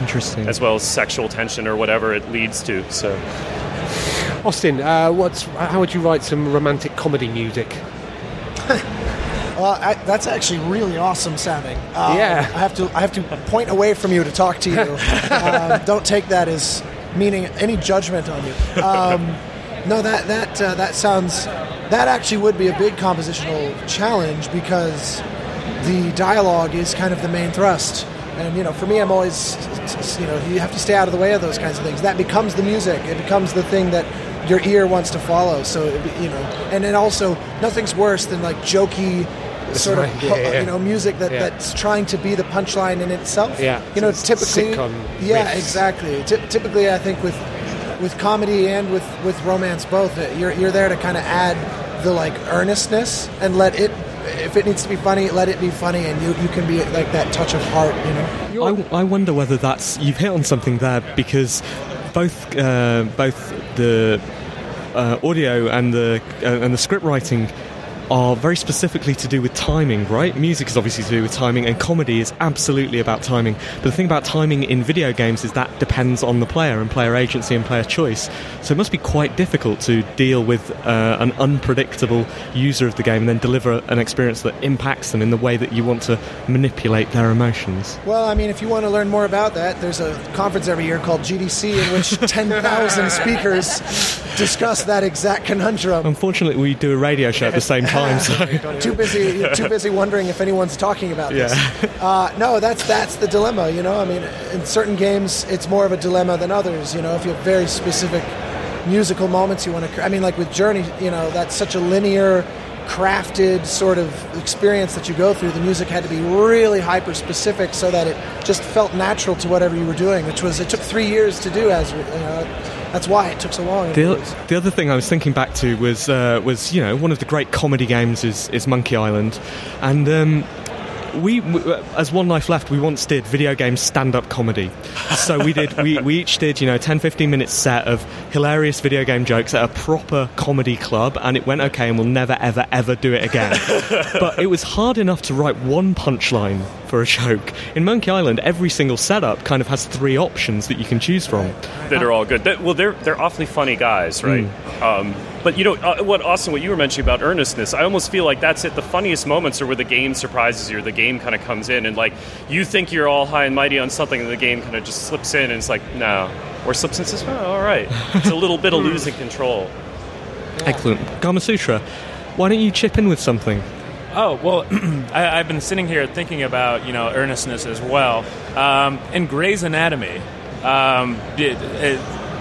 Interesting. as well as sexual tension or whatever it leads to. So. Austin, uh, what's how would you write some romantic comedy music? Well, I, that's actually really awesome sounding. Um, Yeah. I have to I have to point away from you to talk to you. um, don't take that as meaning any judgment on you. Um, no, that that uh, that sounds that actually would be a big compositional challenge because the dialogue is kind of the main thrust. And you know, for me, I'm always you know you have to stay out of the way of those kinds of things. That becomes the music. It becomes the thing that your ear wants to follow. So it you know, and then also nothing's worse than like jokey sort of right. Yeah, yeah, yeah. you know music that, Yeah. that's trying to be the punchline in itself. Yeah. you know, It's typically, yeah, riffs. exactly. Ty- typically, I think with with comedy and with with romance, both uh, you're you're there to kind of add the like earnestness and let it. If it needs to be funny, let it be funny, and you, you can be like that touch of heart, you know. I, I wonder whether that's you've hit on something there because both uh, both the uh, audio and the uh, and the script writing are very specifically to do with timing, right? Music is obviously to do with timing, and comedy is absolutely about timing. But the thing about timing in video games is that depends on the player and player agency and player choice. So it must be quite difficult to deal with uh, an unpredictable user of the game and then deliver an experience that impacts them in the way that you want to manipulate their emotions. Well, I mean, if you want to learn more about that, there's a conference every year called GDC in which 10,000 speakers discuss that exact conundrum. Unfortunately, we do a radio show at the same time, so too busy, too busy wondering if anyone's talking about this. Uh, no, that's that's the dilemma. You know, I mean, in certain games, it's more of a dilemma than others. You know, if you have very specific musical moments you want to. I mean, like with Journey, you know, that's such a linear, crafted sort of experience that you go through. The music had to be really hyper specific so that it just felt natural to whatever you were doing. Which was it took three years to do. As you know, that's why it took so long. The, the other thing I was thinking back to was uh, was you know one of the great comedy games is, is Monkey Island, and um, we w- as One Life Left we once did video game stand up comedy. So we did we, we each did you know 10 15 minute set of hilarious video game jokes at a proper comedy club, and it went okay, and we'll never ever ever do it again. but it was hard enough to write one punchline for a joke. In Monkey Island, every single setup kind of has three options that you can choose from. that are all good. That, well, they're they're awfully funny guys, right? Um, but you know uh, what, Austin? What you were mentioning about earnestness, I almost feel like that's it. The funniest moments are where the game surprises you, or the game kind of comes in, and like you think you're all high and mighty on something, and the game kind of just slips in, and it's like no, or slips in and says, oh, all right. It's a little bit of losing control. Excellent. Gamasutra, why don't you chip in with something? Oh well, I, I've been sitting here thinking about you know earnestness as well. Um, in Grey's Anatomy, um, it, it,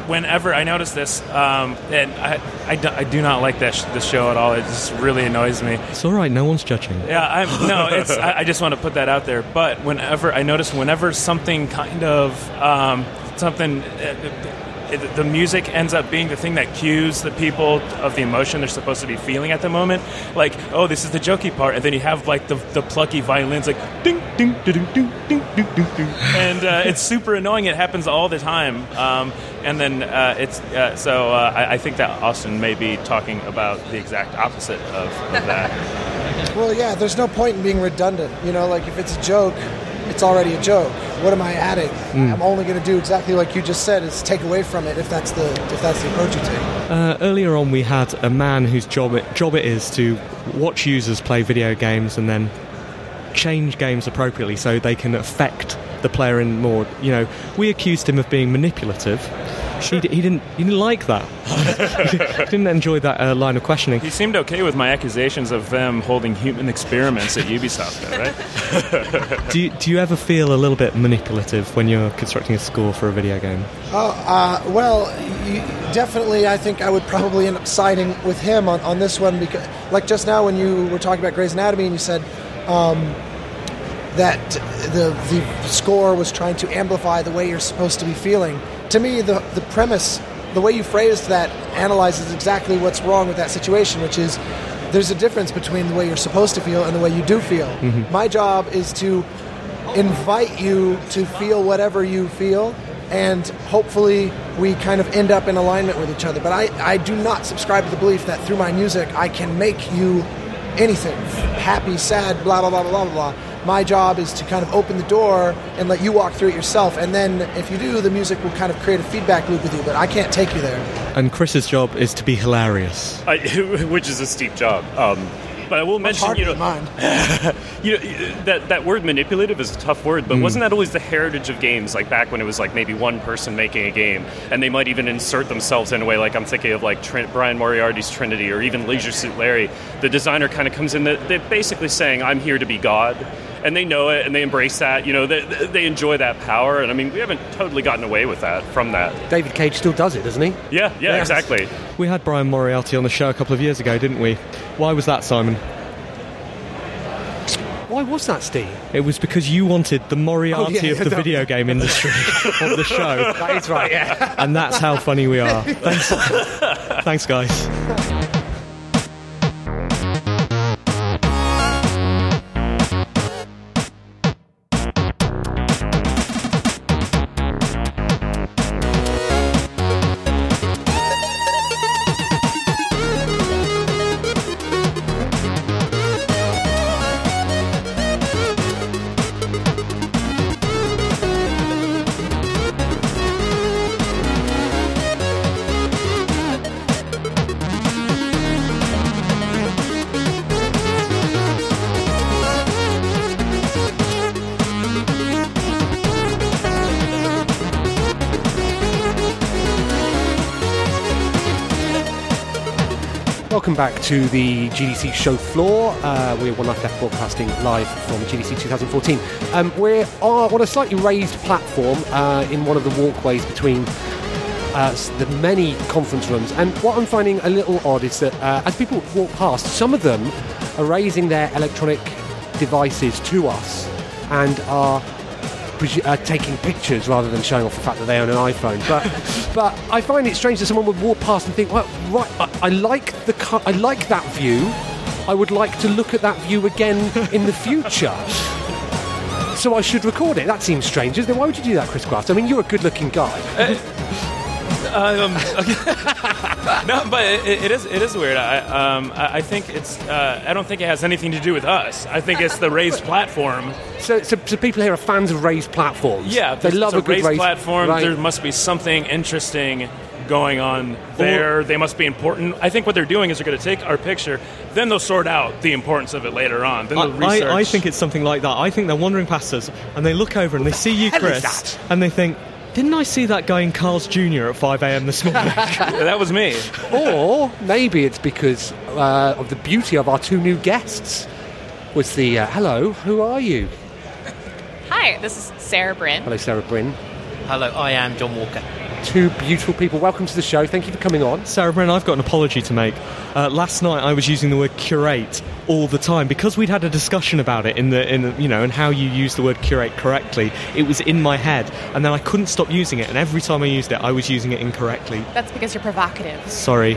whenever I notice this, um, and I, I, do, I do not like this this show at all. It just really annoys me. It's all right. No one's judging. Yeah, I'm no. It's I, I just want to put that out there. But whenever I notice, whenever something kind of um, something. Uh, it, the music ends up being the thing that cues the people of the emotion they're supposed to be feeling at the moment. Like, oh, this is the jokey part, and then you have like the, the plucky violins, like ding ding ding ding ding ding ding, and uh, it's super annoying. It happens all the time, um, and then uh, it's uh, so uh, I, I, think that Austin may be talking about the exact opposite of, of that. well, yeah, there's no point in being redundant. You know, like if it's a joke it's already a joke. What am I adding? Mm. I'm only going to do exactly like you just said, is take away from it if that's the if that's the approach you take. Uh, earlier on, we had a man whose job it, job it is to watch users play video games and then change games appropriately so they can affect the player in more. You know, we accused him of being manipulative. He, d- he didn't. He didn't like that. he didn't enjoy that uh, line of questioning. He seemed okay with my accusations of them holding human experiments at Ubisoft, though, right? do you, do you ever feel a little bit manipulative when you're constructing a score for a video game? Oh, uh, well, you, definitely. I think I would probably end up siding with him on, on this one because, like just now when you were talking about Grey's Anatomy and you said um, that the the score was trying to amplify the way you're supposed to be feeling. To me, the the premise, the way you phrased that, analyzes exactly what's wrong with that situation, which is there's a difference between the way you're supposed to feel and the way you do feel. Mhm. My job is to invite you to feel whatever you feel, and hopefully we kind of end up in alignment with each other. But I, I do not subscribe to the belief that through my music I can make you anything happy, sad, blah, blah, blah, blah, blah, blah. My job is to kind of open the door and let you walk through it yourself. And then if you do, the music will kind of create a feedback loop with you, but I can't take you there. And Chris's job is to be hilarious. I, which is a steep job. Um, but I will mention, you know, you know, that that word manipulative is a tough word, but Mm. wasn't that always the heritage of games? Like back when it was like maybe one person making a game, and they might even insert themselves in a way. Like I'm thinking of like Trin- Brian Moriarty's Trinity, or even Leisure Suit Larry. The designer kind of comes in. That they're basically saying, "I'm here to be God." And they know it, and they embrace that. You know, they, they enjoy that power, and I mean, we haven't totally gotten away with that from that. David Cage still does it, doesn't he? Yeah, yeah, Yes. exactly. We had Brian Moriarty on the show a couple of years ago, didn't we? Why was that, Simon? Why was that, Steve? It was because you wanted the Moriarty Oh, yeah, of the no. video game industry on the show. That is right, yeah. And that's how funny we are. Thanks, thanks guys. Welcome back to the GDC show floor. Uh, we're One Life Left broadcasting live from GDC 2014. Um, we're on a slightly raised platform uh, in one of the walkways between uh, the many conference rooms. And what I'm finding a little odd is that uh, as people walk past, some of them are raising their electronic devices to us and are uh, taking pictures rather than showing off the fact that they own an iPhone. But but I find it strange that someone would walk past and think, well, right, I, I like the I like that view. I would like to look at that view again in the future. So I should record it. That seems strange. Isn't it? Why would you do that, Chris Graft? I mean, you're a good-looking guy. Um, no, but it, it is it is weird. I um, I I think it's uh, I don't think it has anything to do with us. I think it's the raised platform. So, so, so people here are fans of raised platforms. Yeah, they it's love a, a raised, raised platform. Right. There must be something interesting going on there. they must be important. I think what they're doing is they're going to take our picture, then they'll sort out the importance of it later on. Then they'll I, research. I, I think it's something like that. I think they're wandering past us and they look over and they see you, hell is Chris, and they think, didn't I see that guy in Carl's Jr. at 5 a.m. this morning? that was me. or maybe it's because uh, of the beauty of our two new guests. Was the uh, hello? Who are you? Hi, this is Sarah Brin. Hello, Sarah Brin. Hello, I am John Walker. Two beautiful people. Welcome to the show. Thank you for coming on. Sarah Brin, I've got an apology to make. Uh, last night I was using the word curate all the time because we'd had a discussion about it in the in the, you know and how you use the word curate correctly. It was in my head, and then I couldn't stop using it. And every time I used it, I was using it incorrectly. That's because you're provocative. Sorry.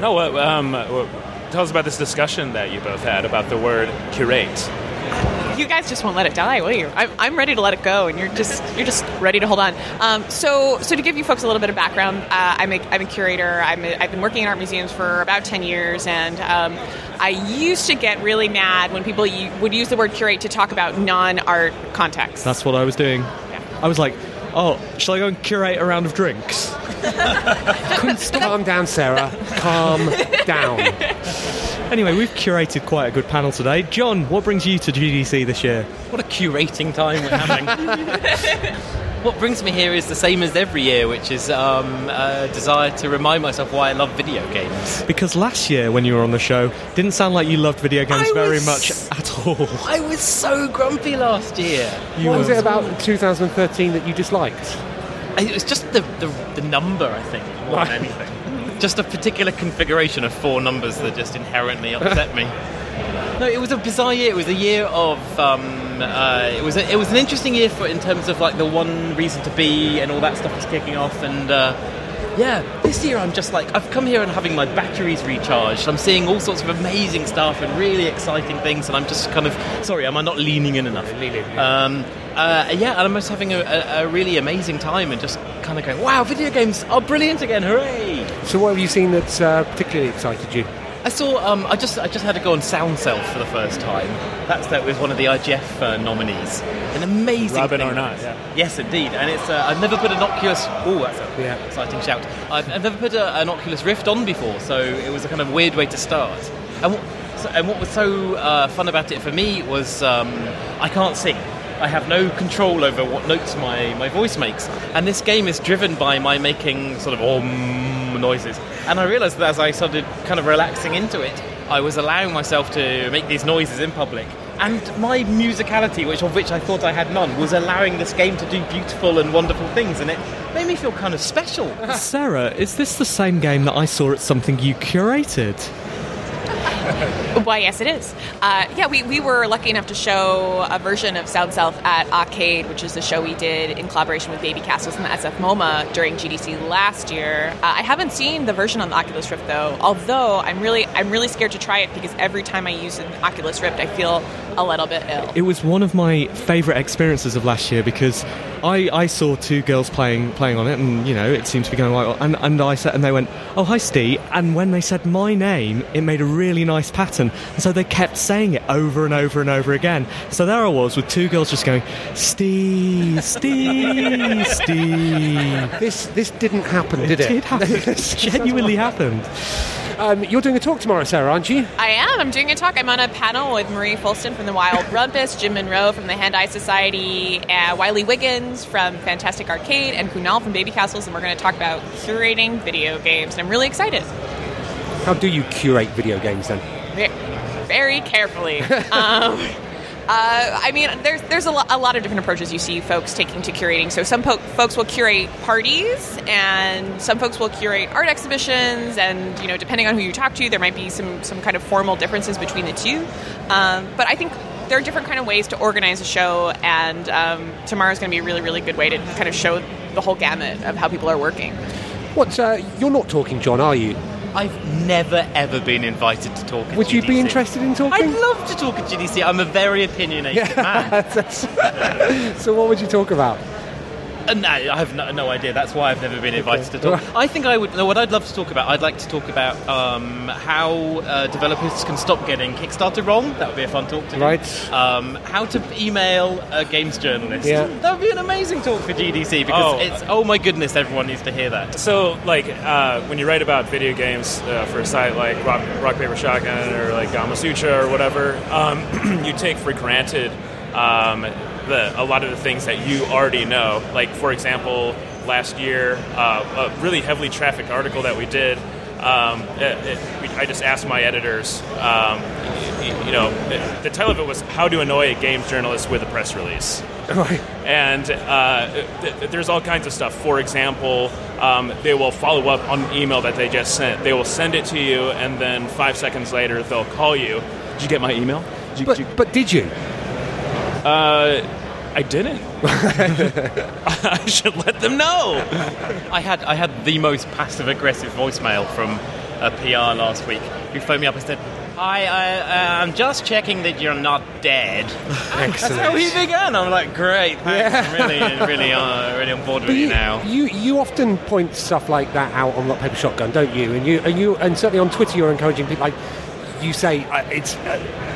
No, what, um, what, tell us about this discussion that you both had about the word curate. You guys just won't let it die, will you? I'm, I'm ready to let it go, and you're just you're just ready to hold on. Um, so, so to give you folks a little bit of background, uh, I'm a I'm a curator. I'm a, I've been working in art museums for about ten years, and um, I used to get really mad when people u- would use the word curate to talk about non-art contexts. That's what I was doing. I was like, oh, shall I go and curate a round of drinks? Calm down, Sarah. Calm down. Anyway, we've curated quite a good panel today. John, what brings you to GDC this year? What a curating time we're having. what brings me here is the same as every year, which is um, a desire to remind myself why I love video games. Because last year, when you were on the show, didn't sound like you loved video games I very was- much at all. I was so grumpy last year. what was it about 2013 that you disliked? It was just the, the, the number, I think, more than anything. Just a particular configuration of four numbers that just inherently upset me. No, it was a bizarre year. It was a year of. Um, uh, it was a, it was an interesting year for in terms of like the one reason to be and all that stuff was kicking off, and uh, Yeah, this year I'm just like I've come here and having my batteries recharged. I'm seeing all sorts of amazing stuff and really exciting things, and I'm just kind of sorry, am I not leaning in enough? Leaning, Um, uh, yeah, and I'm just having a, a, a really amazing time and just kind of going, wow, video games are brilliant again, hooray! So, what have you seen that's uh, particularly excited you? I saw. Um, I just. I just had to go on SoundSelf for the first time. That's that was one of the IGF uh, nominees. An amazing. Robin thing. or not, yeah. Yes, indeed. And it's. Uh, I've never put an Oculus. Oh, that's a exciting shout. I've, I've never put a, an Oculus Rift on before, so it was a kind of weird way to start. And what, so, and what was so uh, fun about it for me was um, I can't sing. I have no control over what notes my, my voice makes. And this game is driven by my making sort of om noises. And I realized that as I started kind of relaxing into it, I was allowing myself to make these noises in public. And my musicality, which of which I thought I had none, was allowing this game to do beautiful and wonderful things, and it made me feel kind of special. Sarah, is this the same game that I saw at something you curated? Why, yes, it is. Uh, yeah, we, we were lucky enough to show a version of SoundSelf at Arcade, which is the show we did in collaboration with Babycastles and the SF MoMA during GDC last year. Uh, I haven't seen the version on the Oculus Rift though, although I'm really I'm really scared to try it because every time I use an Oculus Rift, I feel a little bit ill. It was one of my favourite experiences of last year because I, I saw two girls playing playing on it, and you know it seemed to be going quite well. And, and I said, and they went, "Oh, hi, Steve." And when they said my name, it made a really nice pattern, and so they kept saying it over and over and over again. So there I was with two girls just going, "Steve, Steve, Steve." This this didn't happen, did it? did happen. It genuinely happened. Um, you're doing a talk tomorrow, Sarah, aren't you? I am. I'm doing a talk. I'm on a panel with Marie Foulston from the Wild Rumpus, Jim Munroe from the Hand Eye Society, uh, Wiley Wiggins from Fantastic Arcade, and Kunal from Babycastles, and we're going to talk about curating video games. And I'm really excited. How do you curate video games then? Ve- Very carefully. um, uh, I mean, there's there's a, lo- a lot of different approaches you see folks taking to curating. So some po- folks will curate parties, and some folks will curate art exhibitions, and you know, depending on who you talk to, there might be some some kind of formal differences between the two. Um, but I think there are different kind of ways to organize a show, and um, tomorrow's going to be a really really good way to kind of show the whole gamut of how people are working. What? Uh, you're not talking, John, are you? I've never ever been invited to talk. At Would you be interested in talking? I'd love to talk at GDC. I'm a very opinionated man. so what would you talk about? Uh, no, I have no, no idea. That's why I've never been invited to talk. I think I would. No, what I'd love to talk about, I'd like to talk about um, how uh, developers can stop getting Kickstarter wrong. That would be a fun talk to do. Right. Um, how to email a games journalist. Yeah. That would be an amazing talk for GDC because Oh. it's oh my goodness, everyone needs to hear that. So, like, uh, when you write about video games uh, for a site like Rock, Rock Paper Shotgun or like Gamasutra or whatever, um, you take for granted um, the, a lot of the things that you already know. Like, for example, last year, uh, a really heavily trafficked article that we did. Um, it, it, I just asked my editors, um, y- you know, the, the title of it was "How to Annoy a Games Journalist with a Press Release." Right. And uh, th- th- there's all kinds of stuff. For example, um, they will follow up on an email that they just sent. They will send it to you, and then five seconds later, they'll call you. Did you get my email? Did you, But, but did you? Uh, I didn't. I should let them know. I had I had the most passive aggressive voicemail from a PR last week who phoned me up and said, "Hi, I, uh, I'm just checking that you're not dead." That's how he began. I'm like, "Great, thanks. I'm really, really, uh, really on board with you, now." You you often point stuff like that out on Rock Paper Shotgun, don't you? And you and you and certainly on Twitter, you're encouraging people. Like you say, uh, it's. Uh,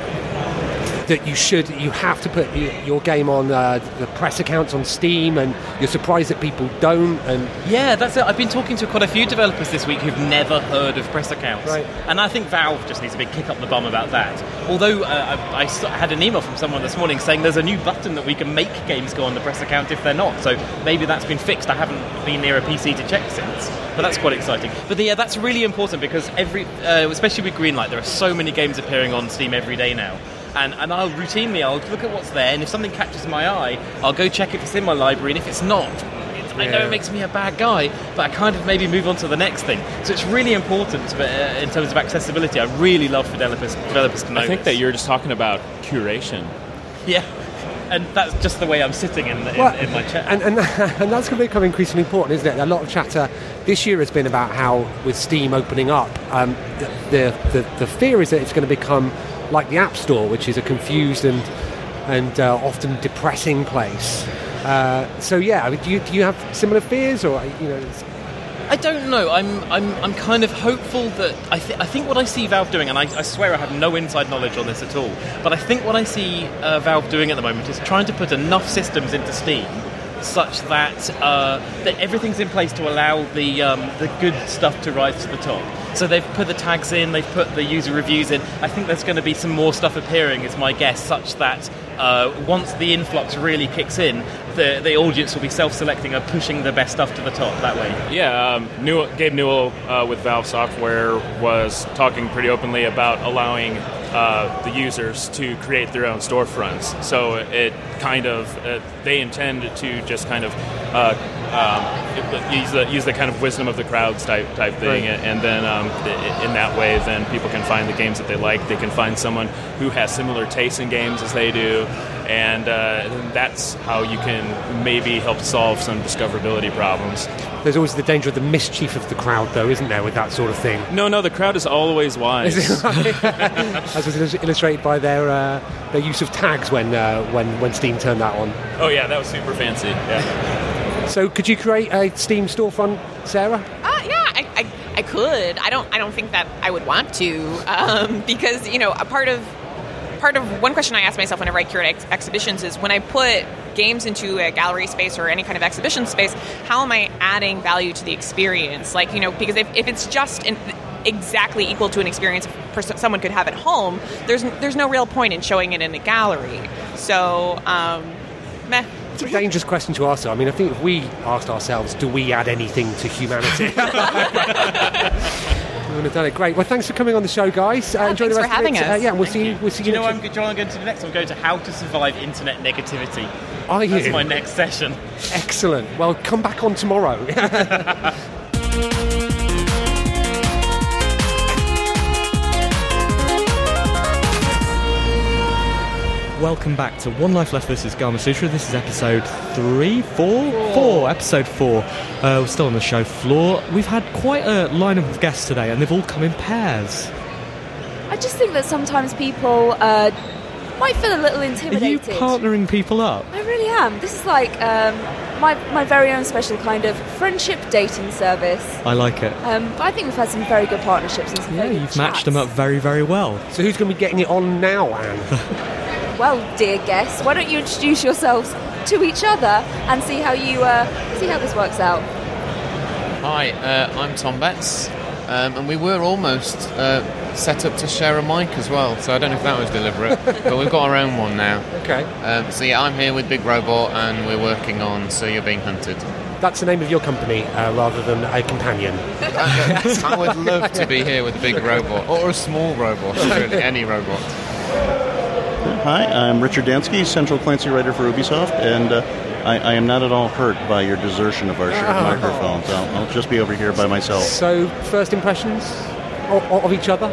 that you should, you have to put your game on uh, the press accounts on Steam, and you're surprised that people don't. And Yeah, that's it. I've been talking to quite a few developers this week who've never heard of press accounts. Right. And I think Valve just needs a big kick up the bum about that. Although uh, I, I had an email from someone this morning saying there's a new button that we can make games go on the press account if they're not. So maybe that's been fixed. I haven't been near a PC to check since. But that's quite exciting. But yeah, that's really important because every, uh, especially with Greenlight, there are so many games appearing on Steam every day now. And, and I'll routinely I'll look at what's there, and if something catches my eye, I'll go check if it's in my library, and if it's not, it's, I know it makes me a bad guy, but I kind of maybe move on to the next thing. So it's really important but, uh, in terms of accessibility. I really love for developers, developers to know I think this. that you're just talking about curation. Yeah. and that's just the way I'm sitting in, in, Well, in my chair. And, and, and that's going to become increasingly important, isn't it? A lot of chatter this year has been about how, with Steam opening up, um, the, the, the fear is that it's going to become like the App Store, which is a confused and, and uh, often depressing place. Uh, so, yeah, I mean, do, you, do you have similar fears? Or, you know, I don't know. I'm, I'm, I'm kind of hopeful that I, th- I think what I see Valve doing, and I, I swear I have no inside knowledge on this at all, but I think what I see uh, Valve doing at the moment is trying to put enough systems into Steam such that uh, that everything's in place to allow the um, the good stuff to rise to the top. So they've put the tags in, they've put the user reviews in. I think there's going to be some more stuff appearing, is my guess, such that uh, once the influx really kicks in, the the audience will be self-selecting and pushing the best stuff to the top that way. Yeah, um, Newell, Gabe Newell uh, with Valve Software was talking pretty openly about allowing uh, the users to create their own storefronts. So it kind of uh, they intend to just kind of uh, um, use the use the kind of wisdom of the crowds type type thing, Right. and then um, in that way, then people can find the games that they like. They can find someone who has similar tastes in games as they do. And uh, that's how you can maybe help solve some discoverability problems. There's always the danger of the mischief of the crowd, though, isn't there, with that sort of thing? No, no, the crowd is always wise. Is right? As was illustrated by their uh, their use of tags when uh, when when Steam turned that on. oh yeah, that was super fancy. Yeah. So, could you create a Steam storefront, Sarah? Uh, yeah, I, I, I could. I don't. I don't think that I would want to um, because you know a part of part of one question I ask myself whenever I write curate ex- exhibitions is when I put games into a gallery space or any kind of exhibition space, how am I adding value to the experience? Like you know, because if, if it's just an, exactly equal to an experience a someone could have at home, there's there's no real point in showing it in a gallery. So, um, meh. It's a dangerous question to ask. though. I mean, I think if we asked ourselves, do we add anything to humanity? we would have done it. Great. Well, thanks for coming on the show, guys. Uh, enjoy thanks the for having of it. Uh, us. yeah, we'll see you. We'll see Do you know next what I'm, do you know what I'm going to do next? I'm going to how to survive internet negativity. Are That's you? my next session. Excellent. Well, come back on tomorrow. Welcome back to One Life Left versus Gamasutra. This is episode three, four, four. Episode four. Uh, we're still on the show floor. We've had quite a lineup of guests today, and they've all come in pairs. I just think that sometimes people uh, might feel a little Are you intimidated. partnering people up? I really am. This is like um, my, my very own special kind of friendship dating service. I like it. Um, but I think we've had some very good partnerships and some Yeah, very you've matched them up very, very well. So, who's going to be getting it on now, Anne? Well, dear guests, why don't you introduce yourselves to each other and see how you uh, see how this works out? Hi, uh, I'm Tom Betts, um, and we were almost uh, set up to share a mic as well, so I don't know if that was deliberate, but we've got our own one now. Okay. Um, so yeah, I'm here with Big Robot, and we're working on Sir, You're Being Hunted. That's the name of your company uh, rather than a companion. I would love to be here with a big robot, or a small robot, really, any robot. Hi, I'm Richard Dansky, Central Clancy writer for Ubisoft, and uh, I, I am not at all hurt by your desertion of our shared Oh. microphones. I'll, I'll just be over here by myself. So, first impressions of, of each other?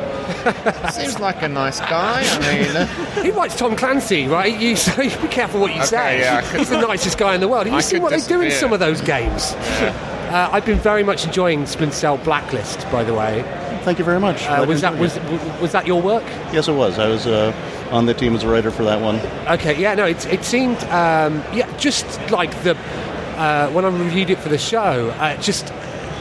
Seems like a nice guy. I mean, uh, he writes Tom Clancy, right? You, so you be careful what you Okay, say. yeah, could- He's the nicest guy in the world. Have you I seen could what they do in some of those games? Uh, I've been very much enjoying Splinter Cell Blacklist, by the way. Thank you very much. Uh, was that was was that your work? Yes, it was. I was uh, on the team as a writer for that one. Okay, yeah, no, it, it seemed, um, yeah, just like the, uh, when I reviewed it for the show, uh, just,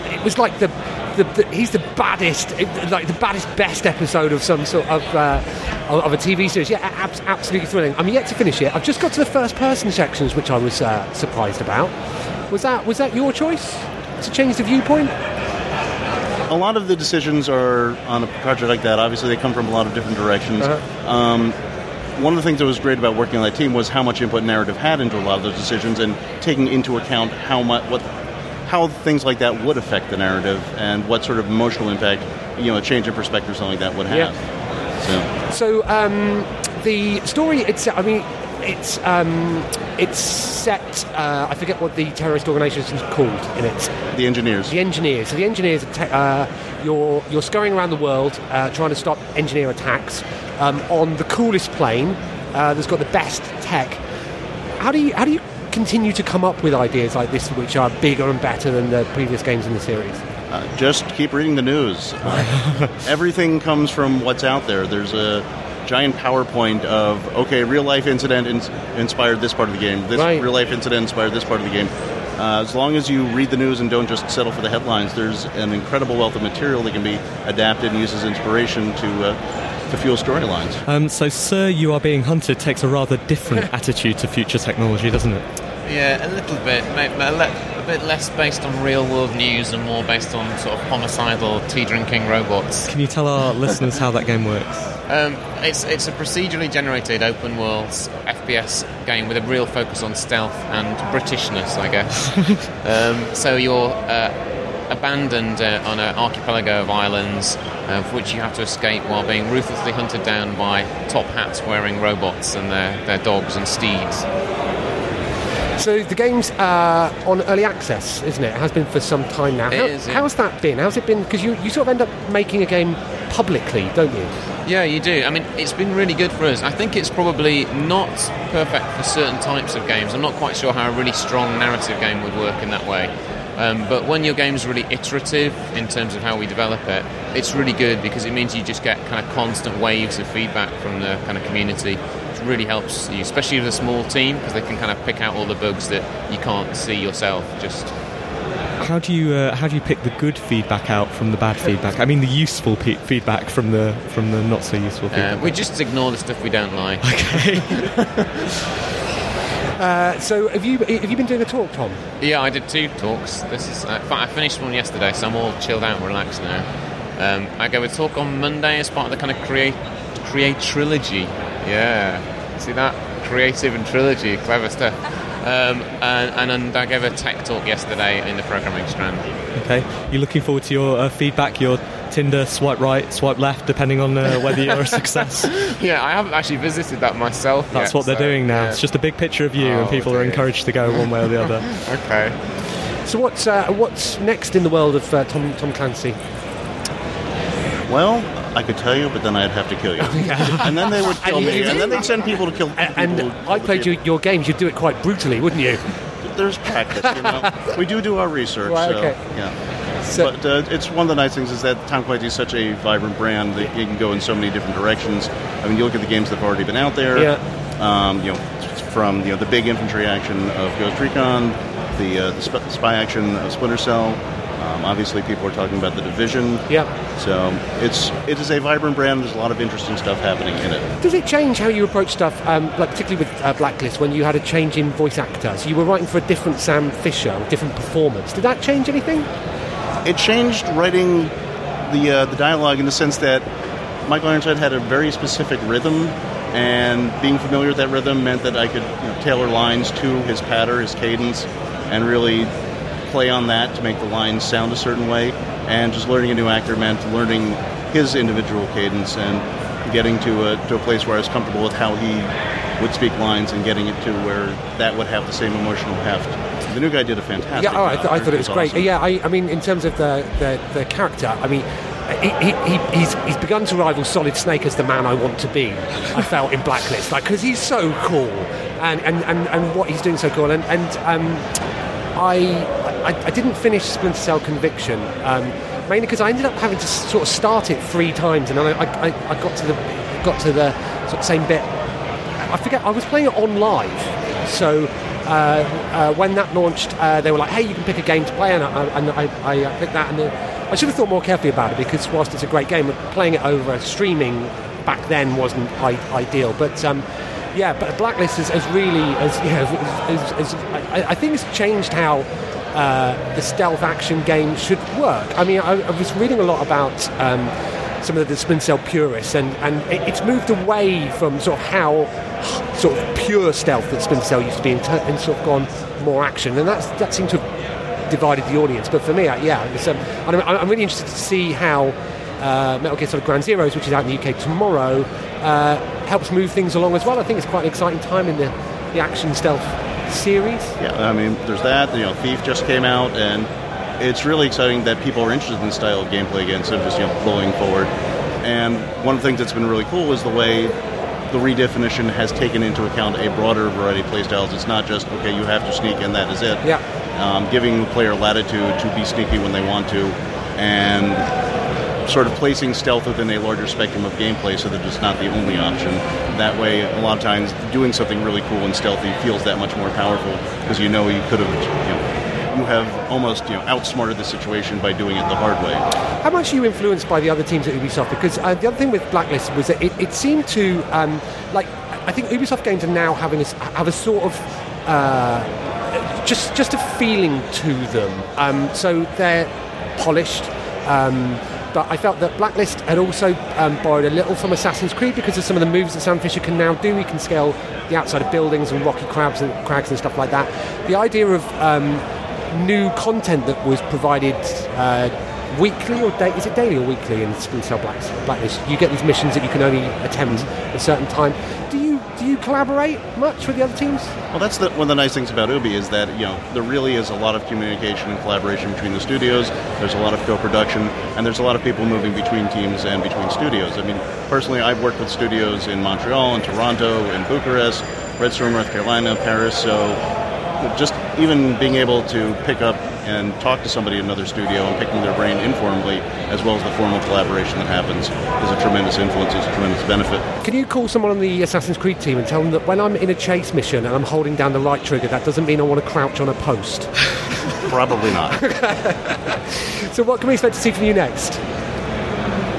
it was like the, the, the he's the baddest, like the baddest, best episode of some sort of, uh, of a TV series. Yeah, abs- absolutely thrilling. I'm yet to finish it. I've just got to the first person sections, which I was uh, surprised about. Was that, was that your choice to change the viewpoint? A lot of the decisions are on a project like that. Obviously, they come from a lot of different directions. Uh-huh. Um, one of the things that was great about working on that team was how much input narrative had into a lot of those decisions, and taking into account how much what how things like that would affect the narrative, and what sort of emotional impact you know a change in perspective or something like that would have. So. So um, the story itself, I mean, it's um, it's set. Uh, I forget what the terrorist organisation is called in it. The engineers. The engineers. So the engineers, are te- uh, you're you're scurrying around the world uh, trying to stop engineer attacks um, on the coolest plane uh, that's got the best tech. how do you how do you continue to come up with ideas like this, which are bigger and better than the previous games in the series? Uh, just keep reading the news. Uh, everything comes from what's out there. There's a giant PowerPoint of okay, real life incident ins- inspired this part of the game. This real life incident inspired this part of the game. Uh, as long as you read the news and don't just settle for the headlines, there's an incredible wealth of material that can be adapted and used as inspiration to uh, to fuel storylines. Um, so, Sir, You Are Being Hunted takes a rather different attitude to future technology, doesn't it? Yeah, a little bit. Maybe a, le- a bit less based on real world news and more based on sort of homicidal, tea drinking robots. Can you tell our listeners how that game works? Um, it's it's a procedurally generated open world FPS game with a real focus on stealth and Britishness, I guess. um, so you're uh, abandoned uh, on an archipelago of islands, uh, of which you have to escape while being ruthlessly hunted down by top hats wearing robots and their, their dogs and steeds. So the game's uh, on early access, isn't it? It has been for some time now. It How, is, yeah. How's that been? How's it been? Because you, you sort of end up making a game publicly, don't you? Yeah, you do. I mean, it's been really good for us. I think it's probably not perfect for certain types of games. I'm not quite sure how a really strong narrative game would work in that way. Um, but when your game's really iterative in terms of how we develop it, it's really good because it means you just get kind of constant waves of feedback from the kind of community. It really helps you, especially with a small team, because they can kind of pick out all the bugs that you can't see yourself. Just How do you uh, how do you pick the good feedback out from the bad feedback? I mean, the useful pe- feedback from the from the not so useful uh, feedback. we just ignore the stuff we don't like. Okay. Uh, so have you have you been doing a talk, Tom? Yeah, I did two talks. This is uh, I finished one yesterday, so I'm all chilled out and relaxed now. Um, I gave a talk on Monday as part of the kind of create create trilogy. Yeah, see that creative and trilogy, clever stuff. Um, and, and, and I gave a tech talk yesterday in the programming strand. Okay. You looking forward to your uh, feedback? Your Tinder swipe right, swipe left, depending on uh, whether you're a success. yeah, I haven't actually visited that myself. That's yet, what they're so, doing now. yeah. It's just a big picture of you, and Oh, people are encouraged to go one way or the other. okay. So what's uh, what's next in the world of uh, Tom Tom Clancy? Well, I could tell you, but then I'd have to kill you, and then they would kill And me, you- and then they'd send people to kill. And I played your, your games. You'd do it quite brutally, wouldn't you? There's practice, you know. we do do our research, Right, so okay. yeah. but uh, it's one of the nice things is that Tom Clancy is such a vibrant brand that you can go in so many different directions. I mean, you look at the games that have already been out there. Yeah. Um, you know, from you know the big infantry action of Ghost Recon, the uh, the sp- spy action of Splinter Cell. Um, obviously, people are talking about the Division. Yeah. So it's it is a vibrant brand. There's a lot of interesting stuff happening in it. Does it change how you approach stuff, um, like particularly with uh, Blacklist, when you had a change in voice actors? You were writing for a different Sam Fisher, different performance. Did that change anything? It changed writing the uh, the dialogue in the sense that Michael Ironside had a very specific rhythm, and being familiar with that rhythm meant that I could you know, tailor lines to his patter, his cadence, and really play on that to make the lines sound a certain way. And just learning a new actor meant learning his individual cadence and getting to a, to a place where I was comfortable with how he would speak lines and getting it to where that would have the same emotional heft. The new guy did a fantastic yeah, oh, I, job. th- I thought it was great. awesome. Yeah, I, I mean, in terms of the, the, the character, I mean, he, he, he, he's, he's begun to rival Solid Snake as the man I want to be. I felt in Blacklist, like because he's so cool, and, and, and, and what he's doing so cool, and and um, I, I I didn't finish Splinter Cell Conviction. Um, Mainly because I ended up having to sort of start it three times, and I, I, I got to the got to the sort of same bit I forget. I was playing it OnLive, so uh, uh, when that launched, uh, they were like, "Hey, you can pick a game to play," and I, and I, I picked that. And uh, I should have thought more carefully about it because whilst it's a great game, playing it over streaming back then wasn't I- ideal. But um, yeah, but Blacklist has, really, has, I, I think it's changed how. Uh, the stealth action game should work. I mean, I, I was reading a lot about um, some of the Splinter Cell purists, and, and it, it's moved away from sort of how sort of pure stealth that Splinter Cell used to be, and, and sort of gone more action, and that's that seemed to have divided the audience. But for me, I, yeah, um, I'm, I'm really interested to see how uh, Metal Gear Solid Ground Zeroes, which is out in the UK tomorrow, uh, helps move things along as well. I think it's quite an exciting time in the, the action stealth series. Yeah, I mean, there's that. You know, Thief just came out, and it's really exciting that people are interested in style of gameplay again, instead of just you know blowing forward. And one of the things that's been really cool is the way the redefinition has taken into account a broader variety of playstyles. It's not just okay, you have to sneak and that is it. Yeah. Um, giving the player latitude to be sneaky when they want to, and sort of placing stealth within a larger spectrum of gameplay so that it's not the only option. That way, a lot of times, doing something really cool and stealthy feels that much more powerful because you know you could have, you know, you have almost you know outsmarted the situation by doing it the hard way. How much are you influenced by the other teams at Ubisoft? Because uh, the other thing with Blacklist was that it, it seemed to, um, like, I think Ubisoft games are now having a, have a sort of uh, just just a feeling to them. Um, so they're polished. Um, but I felt that Blacklist had also um, borrowed a little from Assassin's Creed because of some of the moves that Sam Fisher can now do. He can scale the outside of buildings and rocky crabs and crags and stuff like that. The idea of um, new content that was provided uh, weekly or da- is it daily or weekly in Splinter Cell Blacklist? You get these missions that you can only attempt at a certain time. Do you do you collaborate much with the other teams? Well, that's the, one of the nice things about Ubi is that you know there really is a lot of communication and collaboration between the studios. There's a lot of co-production, and there's a lot of people moving between teams and between studios. I mean, personally, I've worked with studios in Montreal, in Toronto, in Bucharest, Red Storm, North Carolina, Paris. So just even being able to pick up and talk to somebody in another studio and picking their brain informally, as well as the formal collaboration that happens, is a tremendous influence. Is a tremendous benefit. Can you call someone on the Assassin's Creed team and tell them that when I'm in a chase mission and I'm holding down the right trigger, that doesn't mean I want to crouch on a post? Probably not. so, what can we expect to see from you next?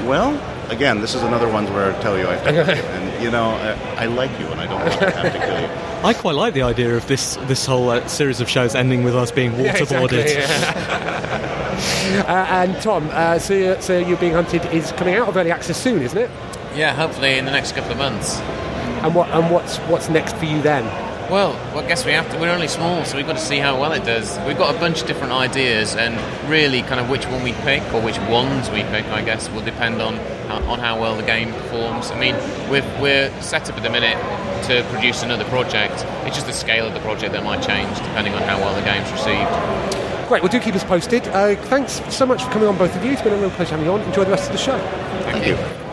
Well, again, this is another one where I tell you I have to kill you. And, you know, I, I like you and I don't want to have to kill you. I quite like the idea of this this whole uh, series of shows ending with us being Yeah, waterboarded. exactly, uh, and Tom, uh, so, so You're Being Hunted is coming out of early access soon, isn't it? Yeah, hopefully in the next couple of months. And what and what's what's next for you then? Well, well, I guess we have to. We're only small, so we've got to see how well it does. We've got a bunch of different ideas, and really, kind of which one we pick or which ones we pick, I guess, will depend on how, on how well the game performs. I mean, we're, we're set up at the minute to produce another project. It's just the scale of the project that might change depending on how well the game's received. Great, well, do keep us posted. Uh, thanks so much for coming on, both of you. It's been a real pleasure having you on. Enjoy the rest of the show. Thank you. Back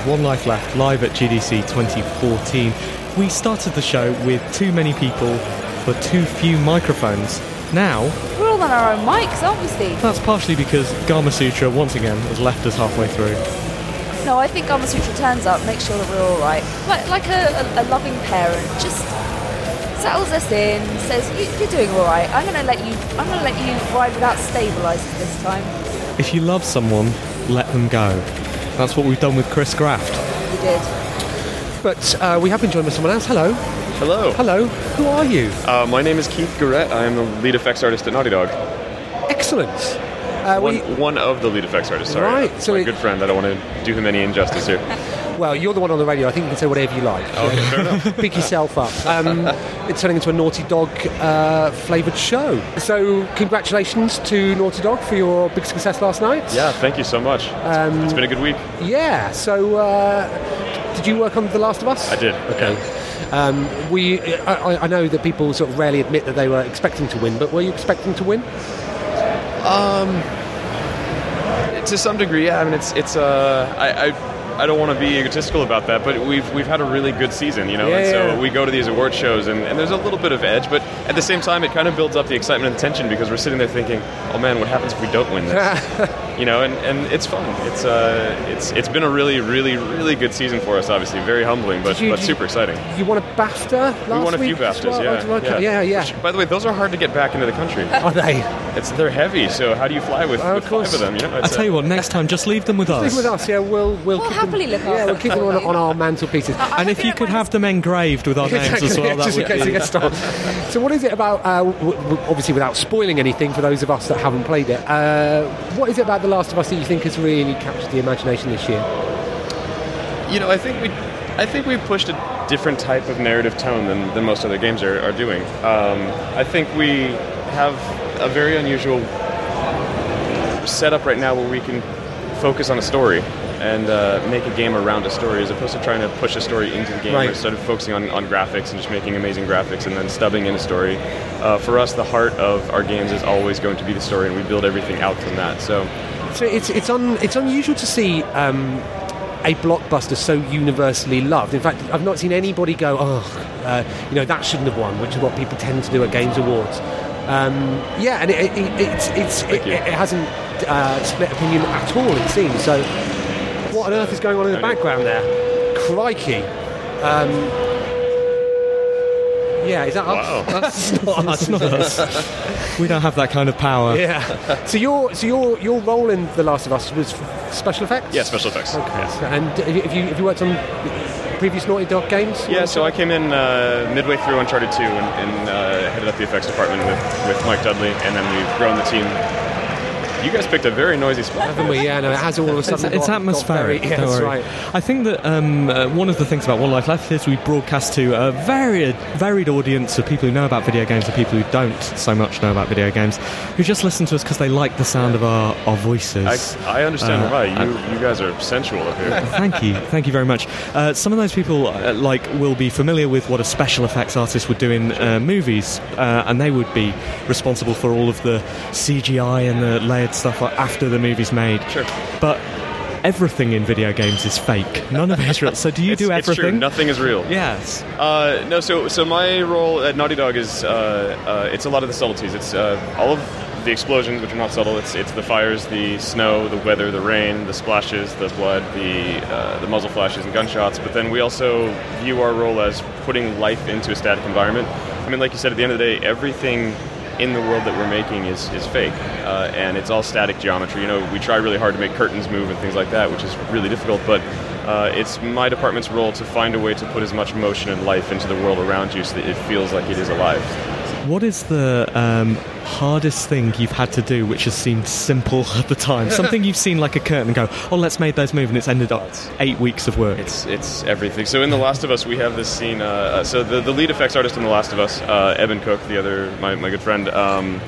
with One Life Left, live at GDC 2014. We started the show with too many people for too few microphones. Now, We're all on our own mics, aren't we, Steve? that's partially because Gamasutra, once again, has left us halfway through. No, I think Gamasutra turns up, makes sure that we're all right. Like, like a, a, a loving parent, just settles us in, says "You- you're doing all right. I'm gonna let you. I'm gonna let you ride without stabilizers this time. If you love someone, let them go. That's what we've done with Chris Graft. We did. But uh, we have been joined by someone else. Hello. Hello. Hello. Who are you? Uh, my name is Keith Guerrette. I am the lead effects artist at Naughty Dog. Excellent. Uh, one, we, one of the lead effects artists. Sorry, Right, It's so my it- good friend. I don't want to do him any injustice here. well, you're the one on the radio. I think you can say whatever you like. Okay, fair enough. Pick yourself up. Um, it's turning into a Naughty Dog uh, flavoured show. So, congratulations to Naughty Dog for your big success last night. Yeah, thank you so much. Um, it's been a good week. Yeah. So, uh, did you work on The Last of Us? I did. Okay. Um, we, I, I- I know that people sort of rarely admit that they were expecting to win, but were you expecting to win? Um, to some degree, yeah. I mean, it's it's. Uh, I, I I don't want to be egotistical about that, but we've we've had a really good season, you know. Yeah, and so yeah. we go to these award shows, and, and there's a little bit of edge, but at the same time, it kind of builds up the excitement and tension because we're sitting there thinking, oh man, what happens if we don't win this? you know, and, and it's fun. It's uh, it's it's been a really really really good season for us. Obviously, very humbling, but you- but super exciting. You won a BAFTA last we won a few week BAFTAs, well? yeah, Okay, yeah, yeah. Which, by the way, those are hard to get back into the country. Are they? It's they're heavy, so how do you fly with, with five of them? You know, I it's, tell uh, you what, next time just leave them with us. Stick with us, yeah. We'll we'll, We'll keep happily them, look Yeah, we'll keep them on, on our mantelpieces. And if you could have them engraved with our names as well, that would be. it. So, what is it about? Uh, w- w- obviously, without spoiling anything for those of us that haven't played it, uh, what is it about The Last of Us that you think has really captured the imagination this year? You know, I think we, I think we pushed a different type of narrative tone than, than most other games are, are doing. Um, I think we have a very unusual setup right now where we can focus on a story and uh, make a game around a story as opposed to trying to push a story into the game Right. instead of focusing on, on graphics and just making amazing graphics and then stubbing in a story. Uh, for us, the heart of our games is always going to be the story, and we build everything out from that. So So it's it's un, it's unusual to see um, a blockbuster so universally loved. In fact, I've not seen anybody go, oh, uh, you know, that shouldn't have won, which is what people tend to do at Games Awards. Um, yeah, and it, it, it's it's it, it hasn't uh, split opinion at all. It seems so. What on earth is going on in the background there? Crikey! Um, yeah, is that Wow. us? That's not us. That's not us. We don't have that kind of power. Yeah. So your so your your role in The Last of Us was special effects. yeah, special effects. Okay. Yes. And have you, have you worked on previous Naughty Dog games? Yeah, so I came in uh, midway through Uncharted 2 and, and uh, headed up the effects department with, with Mike Dudley, and then we've grown the team. You guys picked a very noisy spot. Haven't we? Yeah, no, it has all of a It's, sudden. it's got- got atmospheric. very- yeah, that's worry. right. I think that um, uh, one of the things about One Life Left is we broadcast to a varied, varied audience of people who know about video games and people who don't so much know about video games, who just listen to us because they like the sound of our, our voices. I, I understand Uh, why. and- You, you guys are sensual up here. Thank you, thank you very much. Uh, some of those people, uh, like, will be familiar with what a special effects artist would do in uh, movies, uh, and they would be responsible for all of the CGI and the layered stuff after the movie's made. Sure. But everything in video games is fake. None of it is real. So do you do It's true. everything? Nothing is real. Yes. Uh, no, so so my role at Naughty Dog is uh, uh, it's a lot of the subtleties. It's uh, all of the explosions, which are not subtle. It's it's the fires, the snow, the weather, the rain, the splashes, the blood, the uh, the muzzle flashes and gunshots. But then we also view our role as putting life into a static environment. I mean, like you said, at the end of the day, everything in the world that we're making is, is fake, uh, and it's all static geometry. You know, we try really hard to make curtains move and things like that, which is really difficult. But uh, it's my department's role to find a way to put as much motion and life into the world around you, so that it feels like it is alive. What is the um, hardest thing you've had to do which has seemed simple at the time? Something you've seen like a curtain and go, oh, let's make those move, and it's ended up eight weeks of work. It's it's everything. So in The Last of Us, we have this scene. Uh, uh, so the, the lead effects artist in The Last of Us, uh, Evan Cook, the other my, my good friend, um,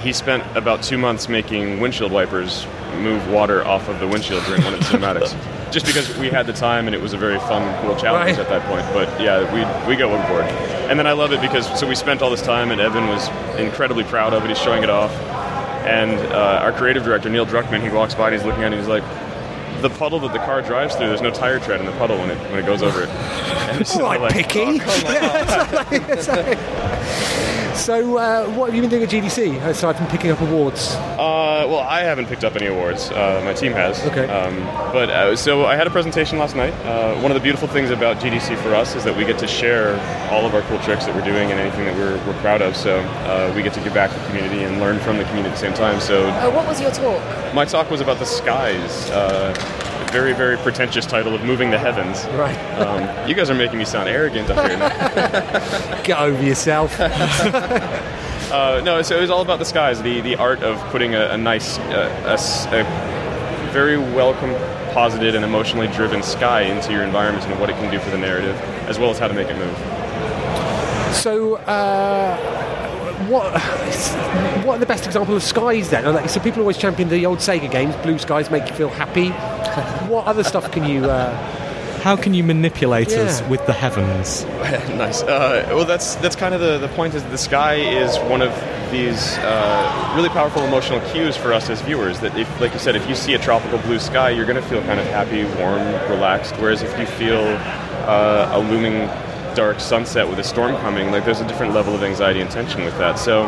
he spent about two months making windshield wipers move water off of the windshield during one of the cinematics. Just because we had the time and it was a very fun, cool challenge Right. at that point. But yeah, we we go overboard. And then I love it because so we spent all this time and Evan was incredibly proud of it. He's showing it off. And uh, our creative director Neil Druckmann, he walks by and he's looking at it. and He's like, "The puddle that the car drives through, there's no tire tread in the puddle when it when it goes over it." And it's like, picky. so, uh, what have you been doing at GDC aside from picking up awards? Uh, well, I haven't picked up any awards. Uh, my team has. Okay. Um, but uh, so I had a presentation last night. Uh, one of the beautiful things about GDC for us is that we get to share all of our cool tricks that we're doing and anything that we're, we're proud of. So uh, we get to give back to the community and learn from the community at the same time. So Uh, what was your talk? my talk was about the skies. Very, very pretentious title of moving the heavens. Right. Um, you guys are making me sound arrogant up here. Get over yourself. Uh, no, so it was all about the skies, the, the art of putting a, a nice, uh, a a very well composited and emotionally driven sky into your environment and what it can do for the narrative, as well as how to make it move. So, uh, what what are the best example of skies then? Like, so people always champion the old Sega games. Blue skies make you feel happy. what other stuff can you? Uh, How can you manipulate us with the heavens? nice. Uh, well, that's that's kind of the, the point. Is the sky is one of these uh, really powerful emotional cues for us as viewers. That if, like you said, if you see a tropical blue sky, you're going to feel kind of happy, warm, relaxed. Whereas if you feel uh, a looming dark sunset with a storm coming, like there's a different level of anxiety and tension with that. So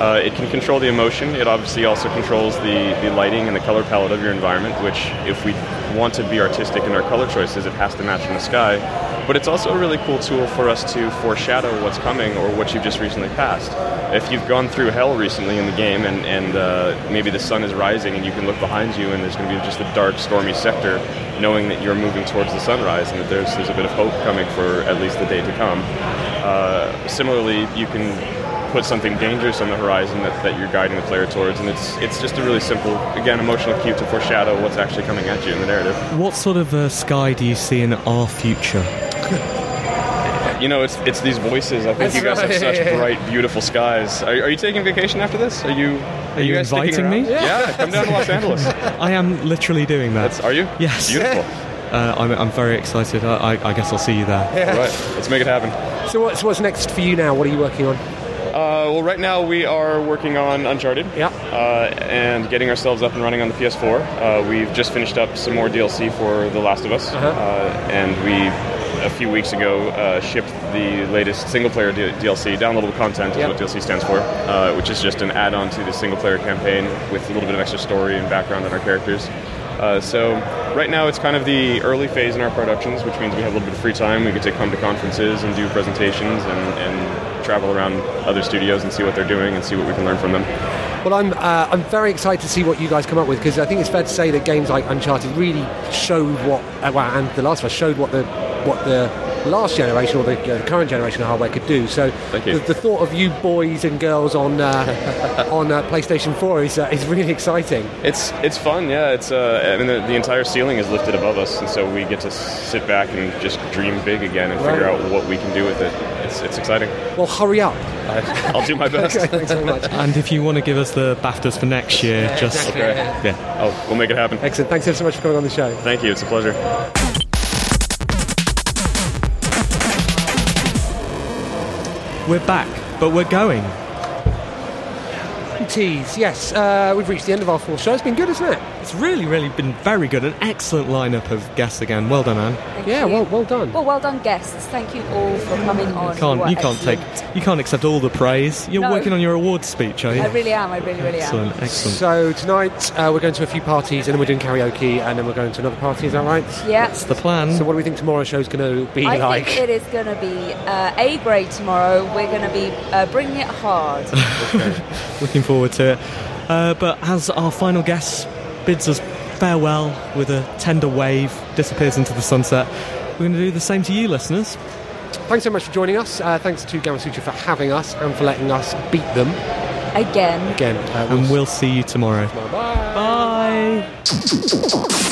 uh, it can control the emotion. It obviously also controls the, the lighting and the color palette of your environment, which if we want to be artistic in our color choices, it has to match in the sky. But it's also a really cool tool for us to foreshadow what's coming or what you've just recently passed. If you've gone through hell recently in the game and, and uh, maybe the sun is rising and you can look behind you and there's going to be just a dark, stormy sector, knowing that you're moving towards the sunrise and that there's, there's a bit of hope coming for at least the day to come. Uh, similarly, you can put something dangerous on the horizon that, that you're guiding the player towards, and it's it's just a really simple, again, emotional cue to foreshadow what's actually coming at you in the narrative. What sort of uh, sky do you see in our future? You know, it's it's these voices. I think you guys have such bright, beautiful skies. Are, are you taking vacation after this? Are you Are you guys sticking inviting me? around? Yeah, come down to Los Angeles. I am literally doing that. are you? Yes. Beautiful. Uh, I'm, I'm very excited. I, I, I guess I'll see you there. All right, let's make it happen. So what's what's next for you now? What are you working on? Uh, well, right now we are working on Uncharted. Yeah. Uh, and getting ourselves up and running on the PS4. Uh, we've just finished up some more DLC for The Last of Us, Uh-huh. uh, and we a few weeks ago uh, shipped the latest single-player D- DLC. Downloadable content is Yeah. what DLC stands for, uh, which is just an add-on to the single-player campaign with a little bit of extra story and background on our characters. Uh, so right now it's kind of the early phase in our productions, which means we have a little bit of free time. We get to come to conferences and do presentations and, and travel around other studios and see what they're doing and see what we can learn from them. Well, I'm uh, I'm very excited to see what you guys come up with because I think it's fair to say that games like Uncharted really showed what, uh, well, and The Last of Us showed what the what the last generation or the uh, current generation of hardware could do. So The, the thought of you boys and girls on uh, on uh, PlayStation 4 is uh, is really exciting. It's it's fun, yeah. It's uh, I mean the, the entire ceiling is lifted above us, and so we get to sit back and just dream big again and figure out what we can do with it. It's it's exciting. Well, hurry up. I'll do my best. Okay, thanks very much. And if you want to give us the BAFTAs for next year, Yeah, just exactly. Okay. yeah. Oh, we'll make it happen. Excellent. Thanks ever so much for coming on the show. Thank you. It's a pleasure. We're back, but we're going. Tease, yes. Uh, we've reached the end of our full show. It's been good, isn't it? It's really, really been very good. An excellent lineup of guests again. Well done, Anne. yeah, well, well done. Well, well done, guests. Thank you all for coming on. You can't, were you can't take, you can't accept all the praise. You're No. working on your awards speech, are you? I really am. I really, really excellent, am. excellent. So tonight uh, we're going to a few parties and then we're doing karaoke and then we're going to another party. Is that right? Yeah. That's the plan. So what do we think tomorrow's show's going to be I like? think it is going to be uh, A grade tomorrow. We're going to be uh, bringing it hard. Looking forward to it. Uh, but as our final guest bids us farewell with a tender wave, disappears into the sunset, we're going to do the same to you, listeners. Thanks so much for joining us. Uh, thanks to Gamasutra for having us and for letting us beat them Again. again. Uh, And we'll see you tomorrow. Bye. Bye.